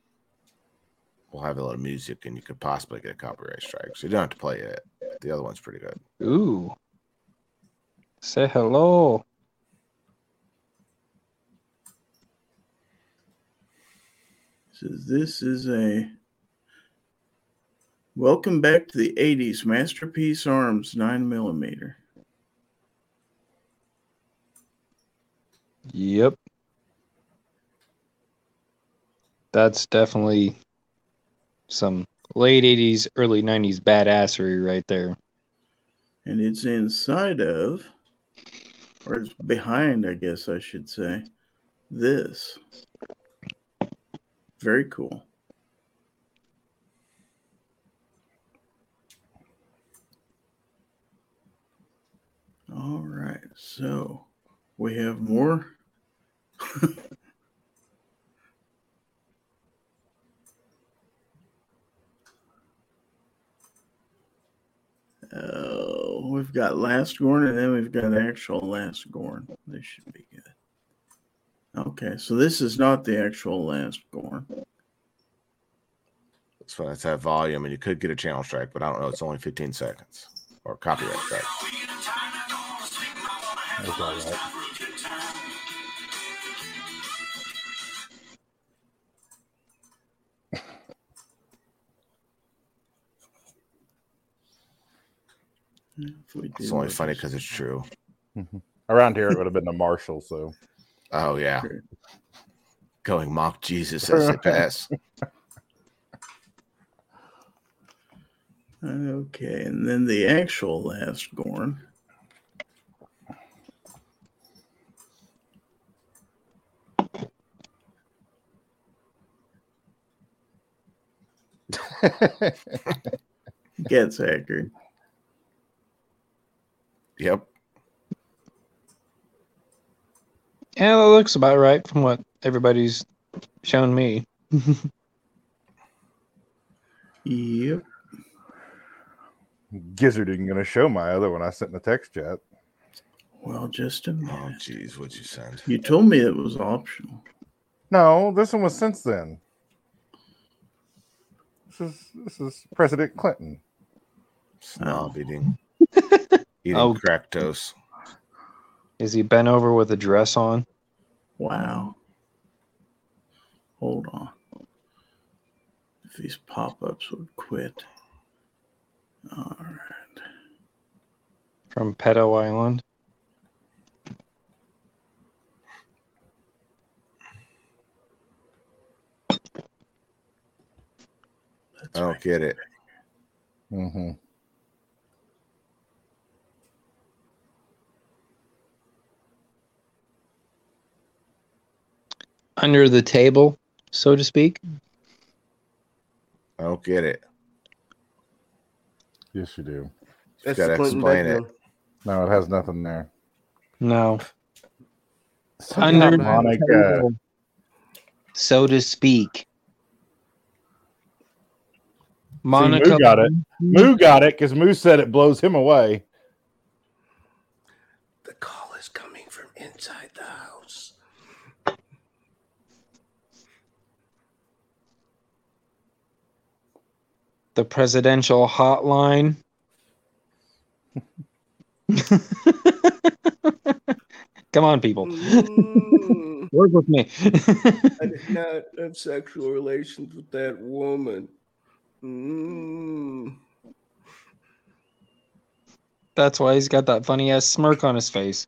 will have a little music and you could possibly get a copyright strike. So you don't have to play it. The other one's pretty good. Ooh. Say hello. Says this is a Welcome back to the 80s Masterpiece Arms 9mm. Yep. That's definitely some late 80s, early 90s badassery right there. And it's inside of, or it's behind, I guess I should say, this. Very cool. All right, so we have more. Oh, we've got last Gorn and then we've got actual last Gorn. This should be good. Okay, so this is not the actual last Gorn. So that's that volume, and you could get a channel strike, but I don't know. It's only 15 seconds or copyright strike. That's all right. It's do only funny because it's true. Mm-hmm. Around here, it would have been the Marshall. So Oh yeah, Sure. going mock Jesus as they pass. Okay, and then the actual last Gorn. [LAUGHS] Gets accurate. Yep. Yeah, that looks about right from what everybody's shown me. [LAUGHS] Yep. Gizzard isn't going to show my other one I sent in the text chat. Well, just a minute. Oh minute. jeez, what'd you send? You told me it was optional. No, this one was since then. This is this is President Clinton. Snob eating, [LAUGHS] eating Oh. crack toast. Is he bent over with a dress on? Wow. Hold on. If these pop ups would quit. All right. From Pedo Island? Let's I don't make- get it. Mm-hmm. Under the table, so to speak? I don't get it. Yes, you do. That's gotta explain it. No, it has nothing there. No. Something Under about the Monica. table, so to speak. Monica Moo got it. Moo got it because Moo said it blows him away. The call is coming from inside the house. The presidential hotline. [LAUGHS] Come on, people. Mm, Work with me. [LAUGHS] I did not have sexual relations with that woman. Mm. That's why he's got that funny ass smirk on his face.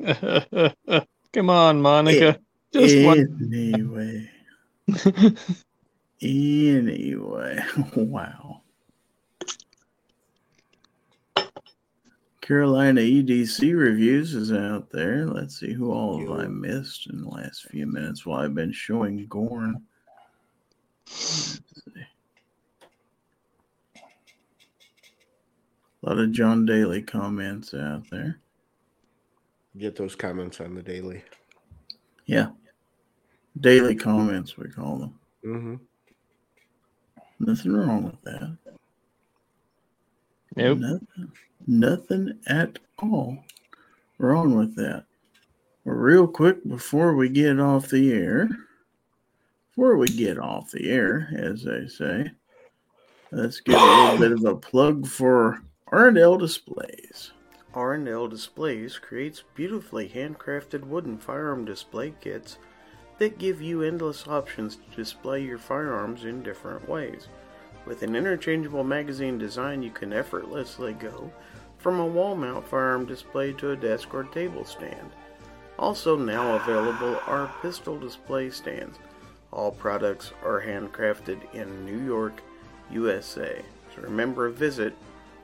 [LAUGHS] Come on, Monica. Just one. Anyway. [LAUGHS] Anyway. [LAUGHS] Wow. Carolina EDC reviews is out there. Let's see who all have I missed in the last few minutes while I've been showing Gorn. Let's see. A lot of John Daly comments out there. Get those comments on the daily. Yeah. Daily comments, we call them. Mm-hmm. Nothing wrong with that. Nope. Nothing, nothing at all wrong with that. Real quick before we get off the air, before we get off the air, as they say, let's give a little bit of a plug for R&L Displays. R&L Displays creates beautifully handcrafted wooden firearm display kits that give you endless options to display your firearms in different ways. With an interchangeable magazine design, you can effortlessly go from a wall mount firearm display to a desk or table stand. Also, now available are pistol display stands. All products are handcrafted in New York, USA. So remember, to visit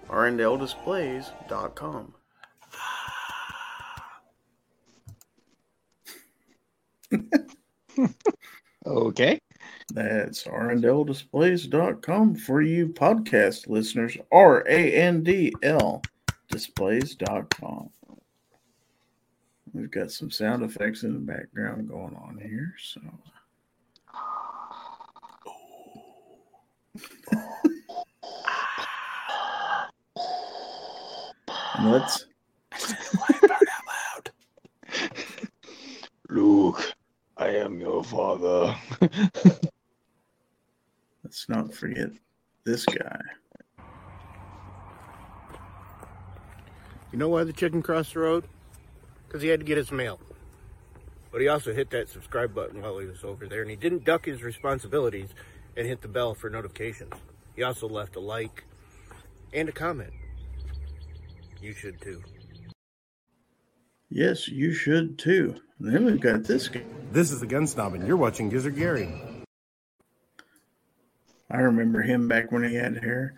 randldisplays.com. Okay. That's randldisplays.com for you podcast listeners. R A N D L displays.com. We've got some sound effects in the background going on here, so. Oh let's Luke, I am your father. [LAUGHS] let's not forget this guy. You know why the chicken crossed the road? Because he had to get his mail. But he also hit that subscribe button while he was over there, and he didn't duck his responsibilities and hit the bell for notifications. He also left a like and a comment. You should too. Yes, you should too. And then we've got this guy. This is the Gun Snob, and you're watching Gizzard Gary. I remember him back when he had hair.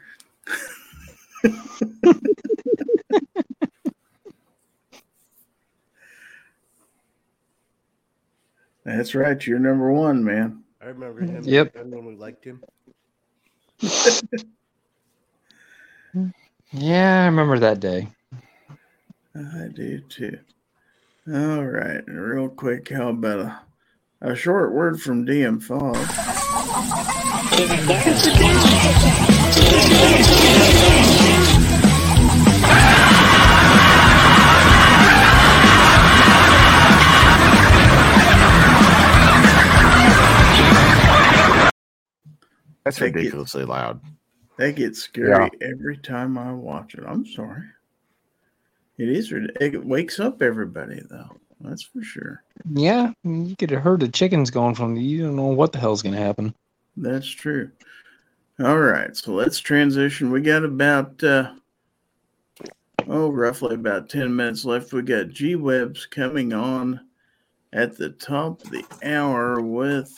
That's right. You're number one, man. I remember him Yep. back when we liked him. [LAUGHS] Yeah, I remember that day. I do too. All right. Real quick, how about a, a short word from DM Fog? That's ridiculously loud. That gets scary every time I watch it. I'm sorry. It is. It wakes up everybody, though. That's for sure. Yeah, you get a herd of chickens going from you. You don't know what the hell's going to happen. That's true. All right, so let's transition. We got about uh oh, roughly about ten minutes left. We got G Webs coming on at the top of the hour with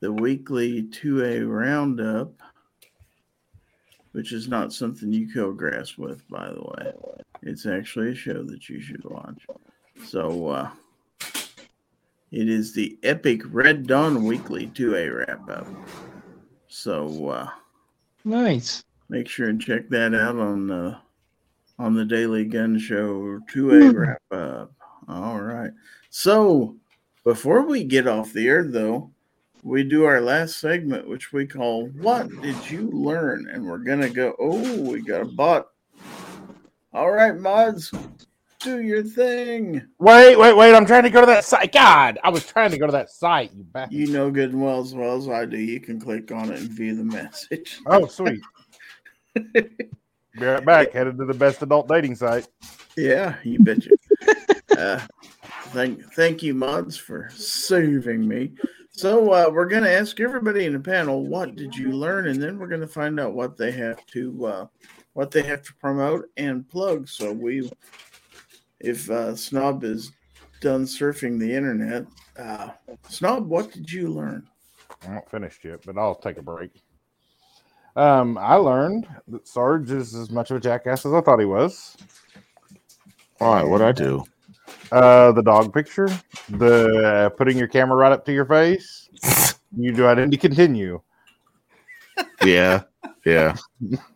the weekly 2A roundup, which is not something you kill grass with, by the way. It's actually a show that you should watch. So uh it is the epic Red Dawn Weekly 2A wrap up. So uh, Nice. make sure and check that out on uh, on the Daily Gun Show 2A wrap up. All right. So before we get off the air, though, we do our last segment, which we call "What Did You Learn?" and we're gonna go. Oh, we got a bot. All right, mods, do your thing. Wait, wait, wait! I'm trying to go to that site. God, I was trying to go to that site. You bastard. You know good and well as well as I do. You can click on it and view the message. [LAUGHS] Oh, sweet. Be right back. Headed to the best adult dating site. Yeah, you betcha. [LAUGHS] uh, thank, thank you, mods, for saving me. So uh, we're going to ask everybody in the panel, what did you learn, and then we're going to find out what they have to, uh, what they have to promote and plug. So we, if uh, Snob is done surfing the internet, uh, Snob, what did you learn? I'm not finished yet, but I'll take a break. Um, I learned that Sarge is as much of a jackass as I thought he was. All right, what I do? Uh, the dog picture, the uh, putting your camera right up to your face. [LAUGHS] You do it to continue. Yeah, yeah. [LAUGHS]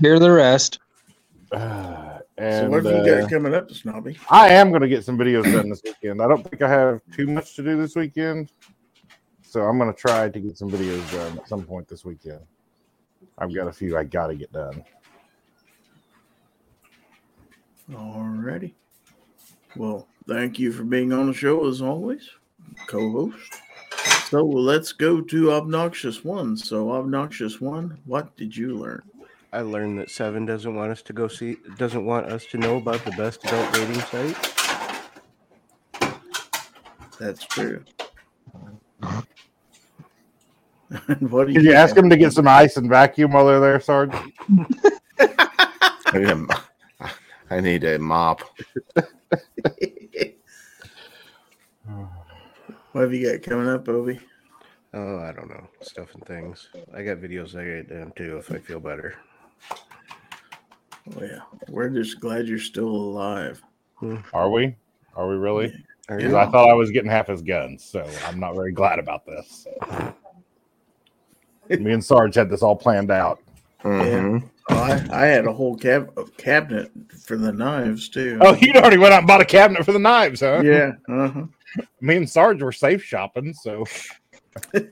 Hear the rest. Uh, so what have you uh, got coming up, Snobby? I am going to get some videos done this weekend. I don't think I have too much to do this weekend, so I'm going to try to get some videos done at some point this weekend. I've got a few I got to get done. Alrighty. Well, thank you for being on the show as always, co-host. So let's go to obnoxious one. So obnoxious one, what did you learn? I learned that Seven doesn't want us to go see, doesn't want us to know about the best adult dating site. That's true. [LAUGHS] what Did you ask them to get some ice and vacuum while they're there, Sarge? [LAUGHS] I need a, mo- I need a mop. [LAUGHS] What have you got coming up, Obi? Oh, I don't know. Stuff and things. I got videos I get done too if I feel better. Oh, yeah. We're just glad you're still alive. Are we? Are we really? Are 'Cause you? I thought I was getting half his guns, so I'm not very glad about this. [LAUGHS] Me and Sarge had this all planned out. Mhm. Oh, I, I had a whole cab- cabinet for the knives, too. Oh, you'd already went out and bought a cabinet for the knives, huh? yeah. Uh-huh. [LAUGHS] Me and Sarge were safe shopping, so [LAUGHS]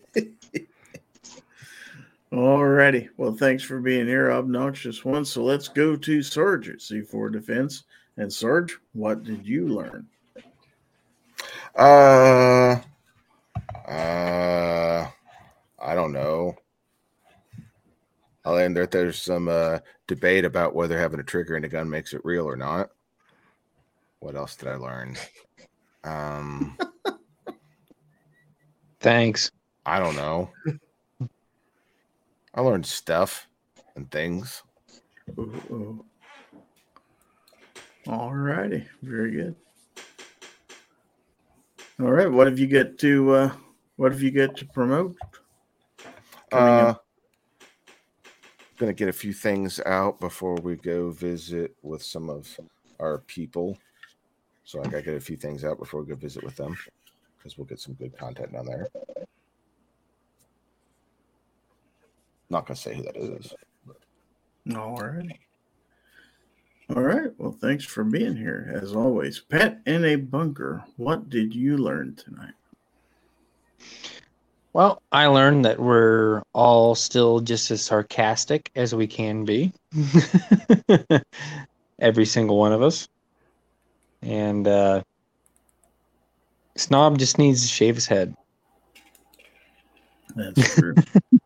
Alrighty. Well, thanks for being here, obnoxious one. So let's go to Sarge at C4 Defense. And Sarge, what did you learn? Uh, uh, I don't know. I'll end there. There's some uh, debate about whether having a trigger in a gun makes it real or not. What else did I learn? Um, Thanks. I don't know. I learned stuff and things. Ooh, ooh. Alrighty. Very good. All right. What have you got to uh what have you got to promote? Coming Uh, up. gonna get a few things out before we go visit with some of our people. So I gotta get a few things out before we go visit with them because we'll get some good content down there. Not gonna say who that is. Alrighty. All right. Well, thanks for being here as always. Pet in a bunker. What did you learn tonight? Well, I learned that we're all still just as sarcastic as we can be. [LAUGHS] Every single one of us. And uh, Snob just needs to shave his head. That's true.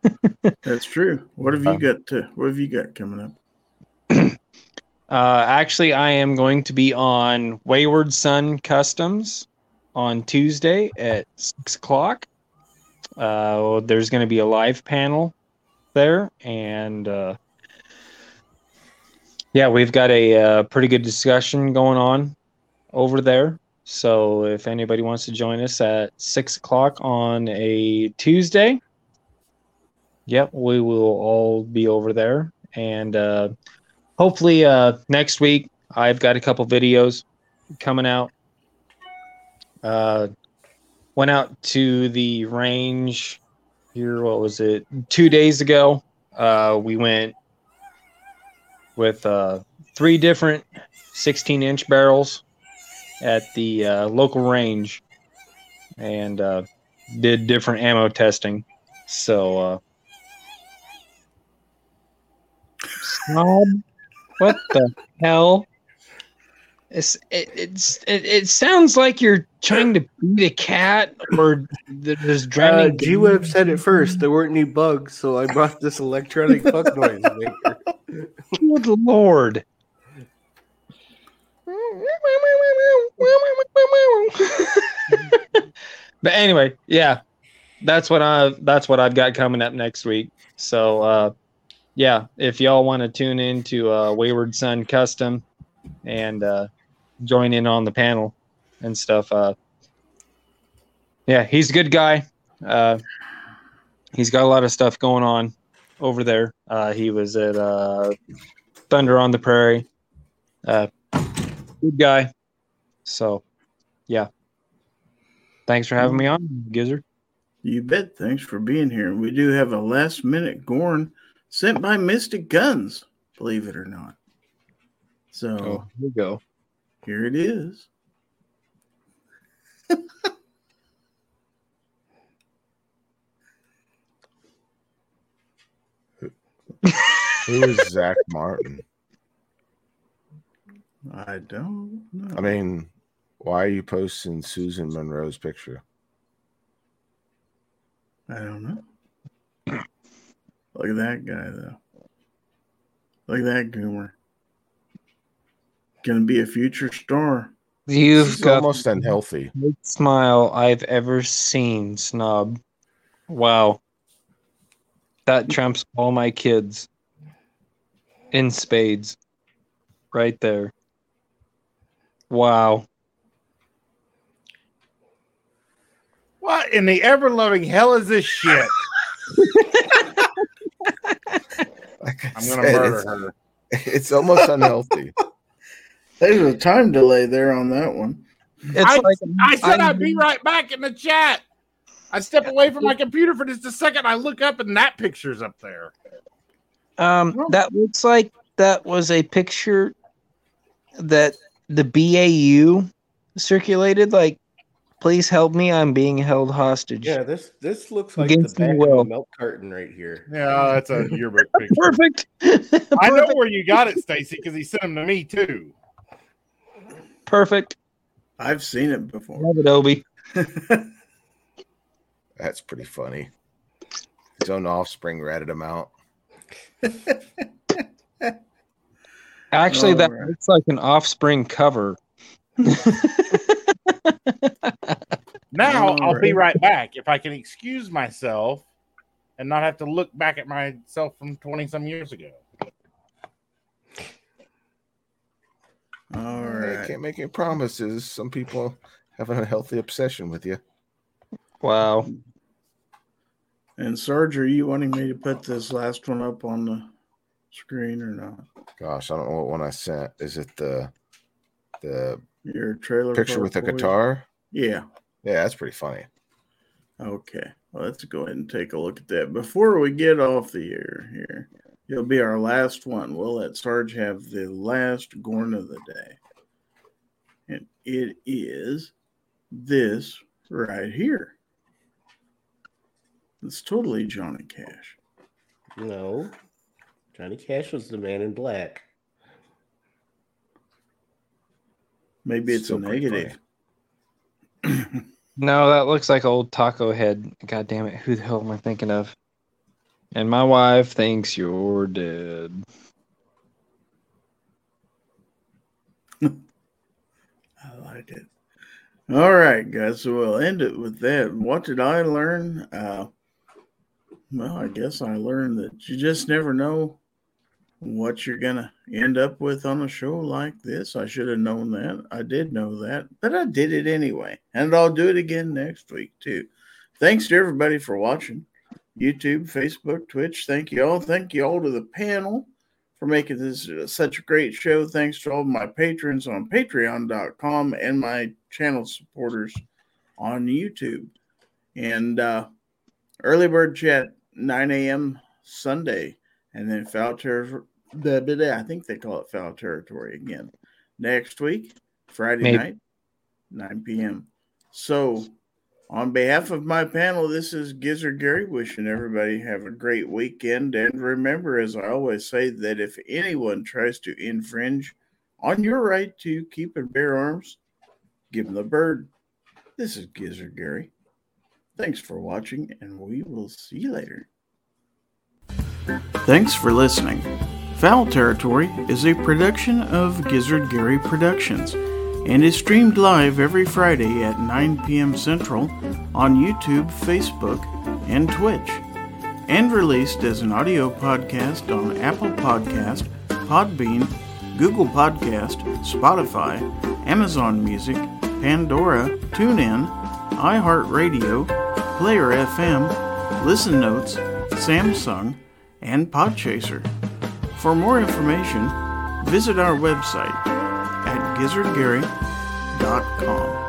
[LAUGHS] That's true. What have you got to what have you got coming up? [CLEARS THROAT] Uh, actually, I am going to be on Wayward Sun Customs on Tuesday at six o'clock. Uh, there's going to be a live panel there, and uh, yeah, we've got a uh, pretty good discussion going on over there. So if anybody wants to join us at six o'clock on a Tuesday, yep, we will all be over there, and uh, hopefully uh, next week I've got a couple videos coming out. Uh, went out to the range here. What was it? Two days ago. Uh, we went with uh, three different 16 inch barrels at the uh, local range and uh, did different ammo testing. So, uh, Snob, what the hell? It's, it, it's, it, it sounds like you're trying to beat a cat or there's Uh, drowning. G Web said it first. There weren't any bugs, so I brought this electronic fuck noise maker. Good lord. [LAUGHS] but anyway, yeah, that's what I that's what I've got coming up next week. So uh, yeah, if y'all want to tune in to uh, Wayward Sun Custom and uh, join in on the panel and stuff, uh, yeah, he's a good guy. Uh, he's got a lot of stuff going on over there. Uh, he was at Thunder on the Prairie. Good guy. So, yeah. Thanks for having me on, Gizzard. You bet. Thanks for being here. We do have a last minute Gorn sent by Mystic Guns, believe it or not. So Oh, here we go. here it is. Who is Zach Martin? I don't know. I mean, why are you posting Susan Monroe's picture? I don't know. Look at that guy though. Look at that goomer. Gonna be a future star. You've This is got almost unhealthy. smile I've ever seen, Snob. Wow. That trumps all my kids. In spades. Right there. Wow. What in the ever loving hell is this shit? [LAUGHS] Like I I'm gonna said, murder it's, her. it's almost unhealthy. [LAUGHS] There's a time delay there on that one. It's I, like I said I- I'd be right back in the chat. I step away from my computer for just a second. I look up and that picture's up there. Um, that looks like that was a picture that the BAU circulated. Like, please help me, I'm being held hostage. Yeah, this this looks like Against the my back will. of a milk carton right here. Yeah, that's a yearbook [LAUGHS] picture. Perfect. [LAUGHS] I know where you got it, Stacy, because he sent them to me too. Perfect. I've seen it before. Love it, Obi. [LAUGHS] That's pretty funny. His own offspring ratted him out. Actually, that Alright. looks like an offspring cover. [LAUGHS] Now I'll be right back if I can excuse myself and not have to look back at myself from 20 some years ago. All right. I can't make any promises. Some people have an unhealthy obsession with you. Wow. And Sarge, are you wanting me to put this last one up on the screen or not? Gosh, I don't know what one I sent. Is it the the Your trailer picture with the Boys? guitar? Yeah. Yeah, that's pretty funny. Okay. Well, let's go ahead and take a look at that. Before we get off the air here, it'll be our last one. We'll let Sarge have the last Gorn of the day. And it is this right here. It's totally Johnny Cash. No, Johnny Cash was the man in black. Maybe it's Still a negative. [CLEARS THROAT] No, that looks like old taco head. God damn it. Who the hell am I thinking of? And my wife thinks you're dead. [LAUGHS] I like it. All right, guys. So we'll end it with that. What did I learn? Uh, well, I guess I learned that you just never know what you're going to end up with on a show like this. I should have known that. I did know that, but I did it anyway. And I'll do it again next week, too. Thanks to everybody for watching YouTube, Facebook, Twitch. Thank you all. Thank you all to the panel for making this uh, such a great show. Thanks to all my patrons on patreon.com and my channel supporters on YouTube. And uh, early bird chat, 9 a.m. Sunday. And then fowl territory. I think they call it fowl territory again. Next week, Friday Maybe. night, 9 p.m. So, on behalf of my panel, this is Gizzard Gary wishing everybody have a great weekend. And remember, as I always say, that if anyone tries to infringe on your right to keep and bear arms, give them the bird. This is Gizzard Gary. Thanks for watching, and we will see you later. Thanks for listening. Fowl Territory is a production of Gizzard Gary Productions and is streamed live every Friday at 9 p.m. Central on YouTube, Facebook, and Twitch, and released as an audio podcast on Apple Podcast, Podbean, Google Podcast, Spotify, Amazon Music, Pandora, TuneIn, iHeartRadio, Player FM, Listen Notes, Samsung, and Podchaser. For more information, visit our website at gizzardgary.com.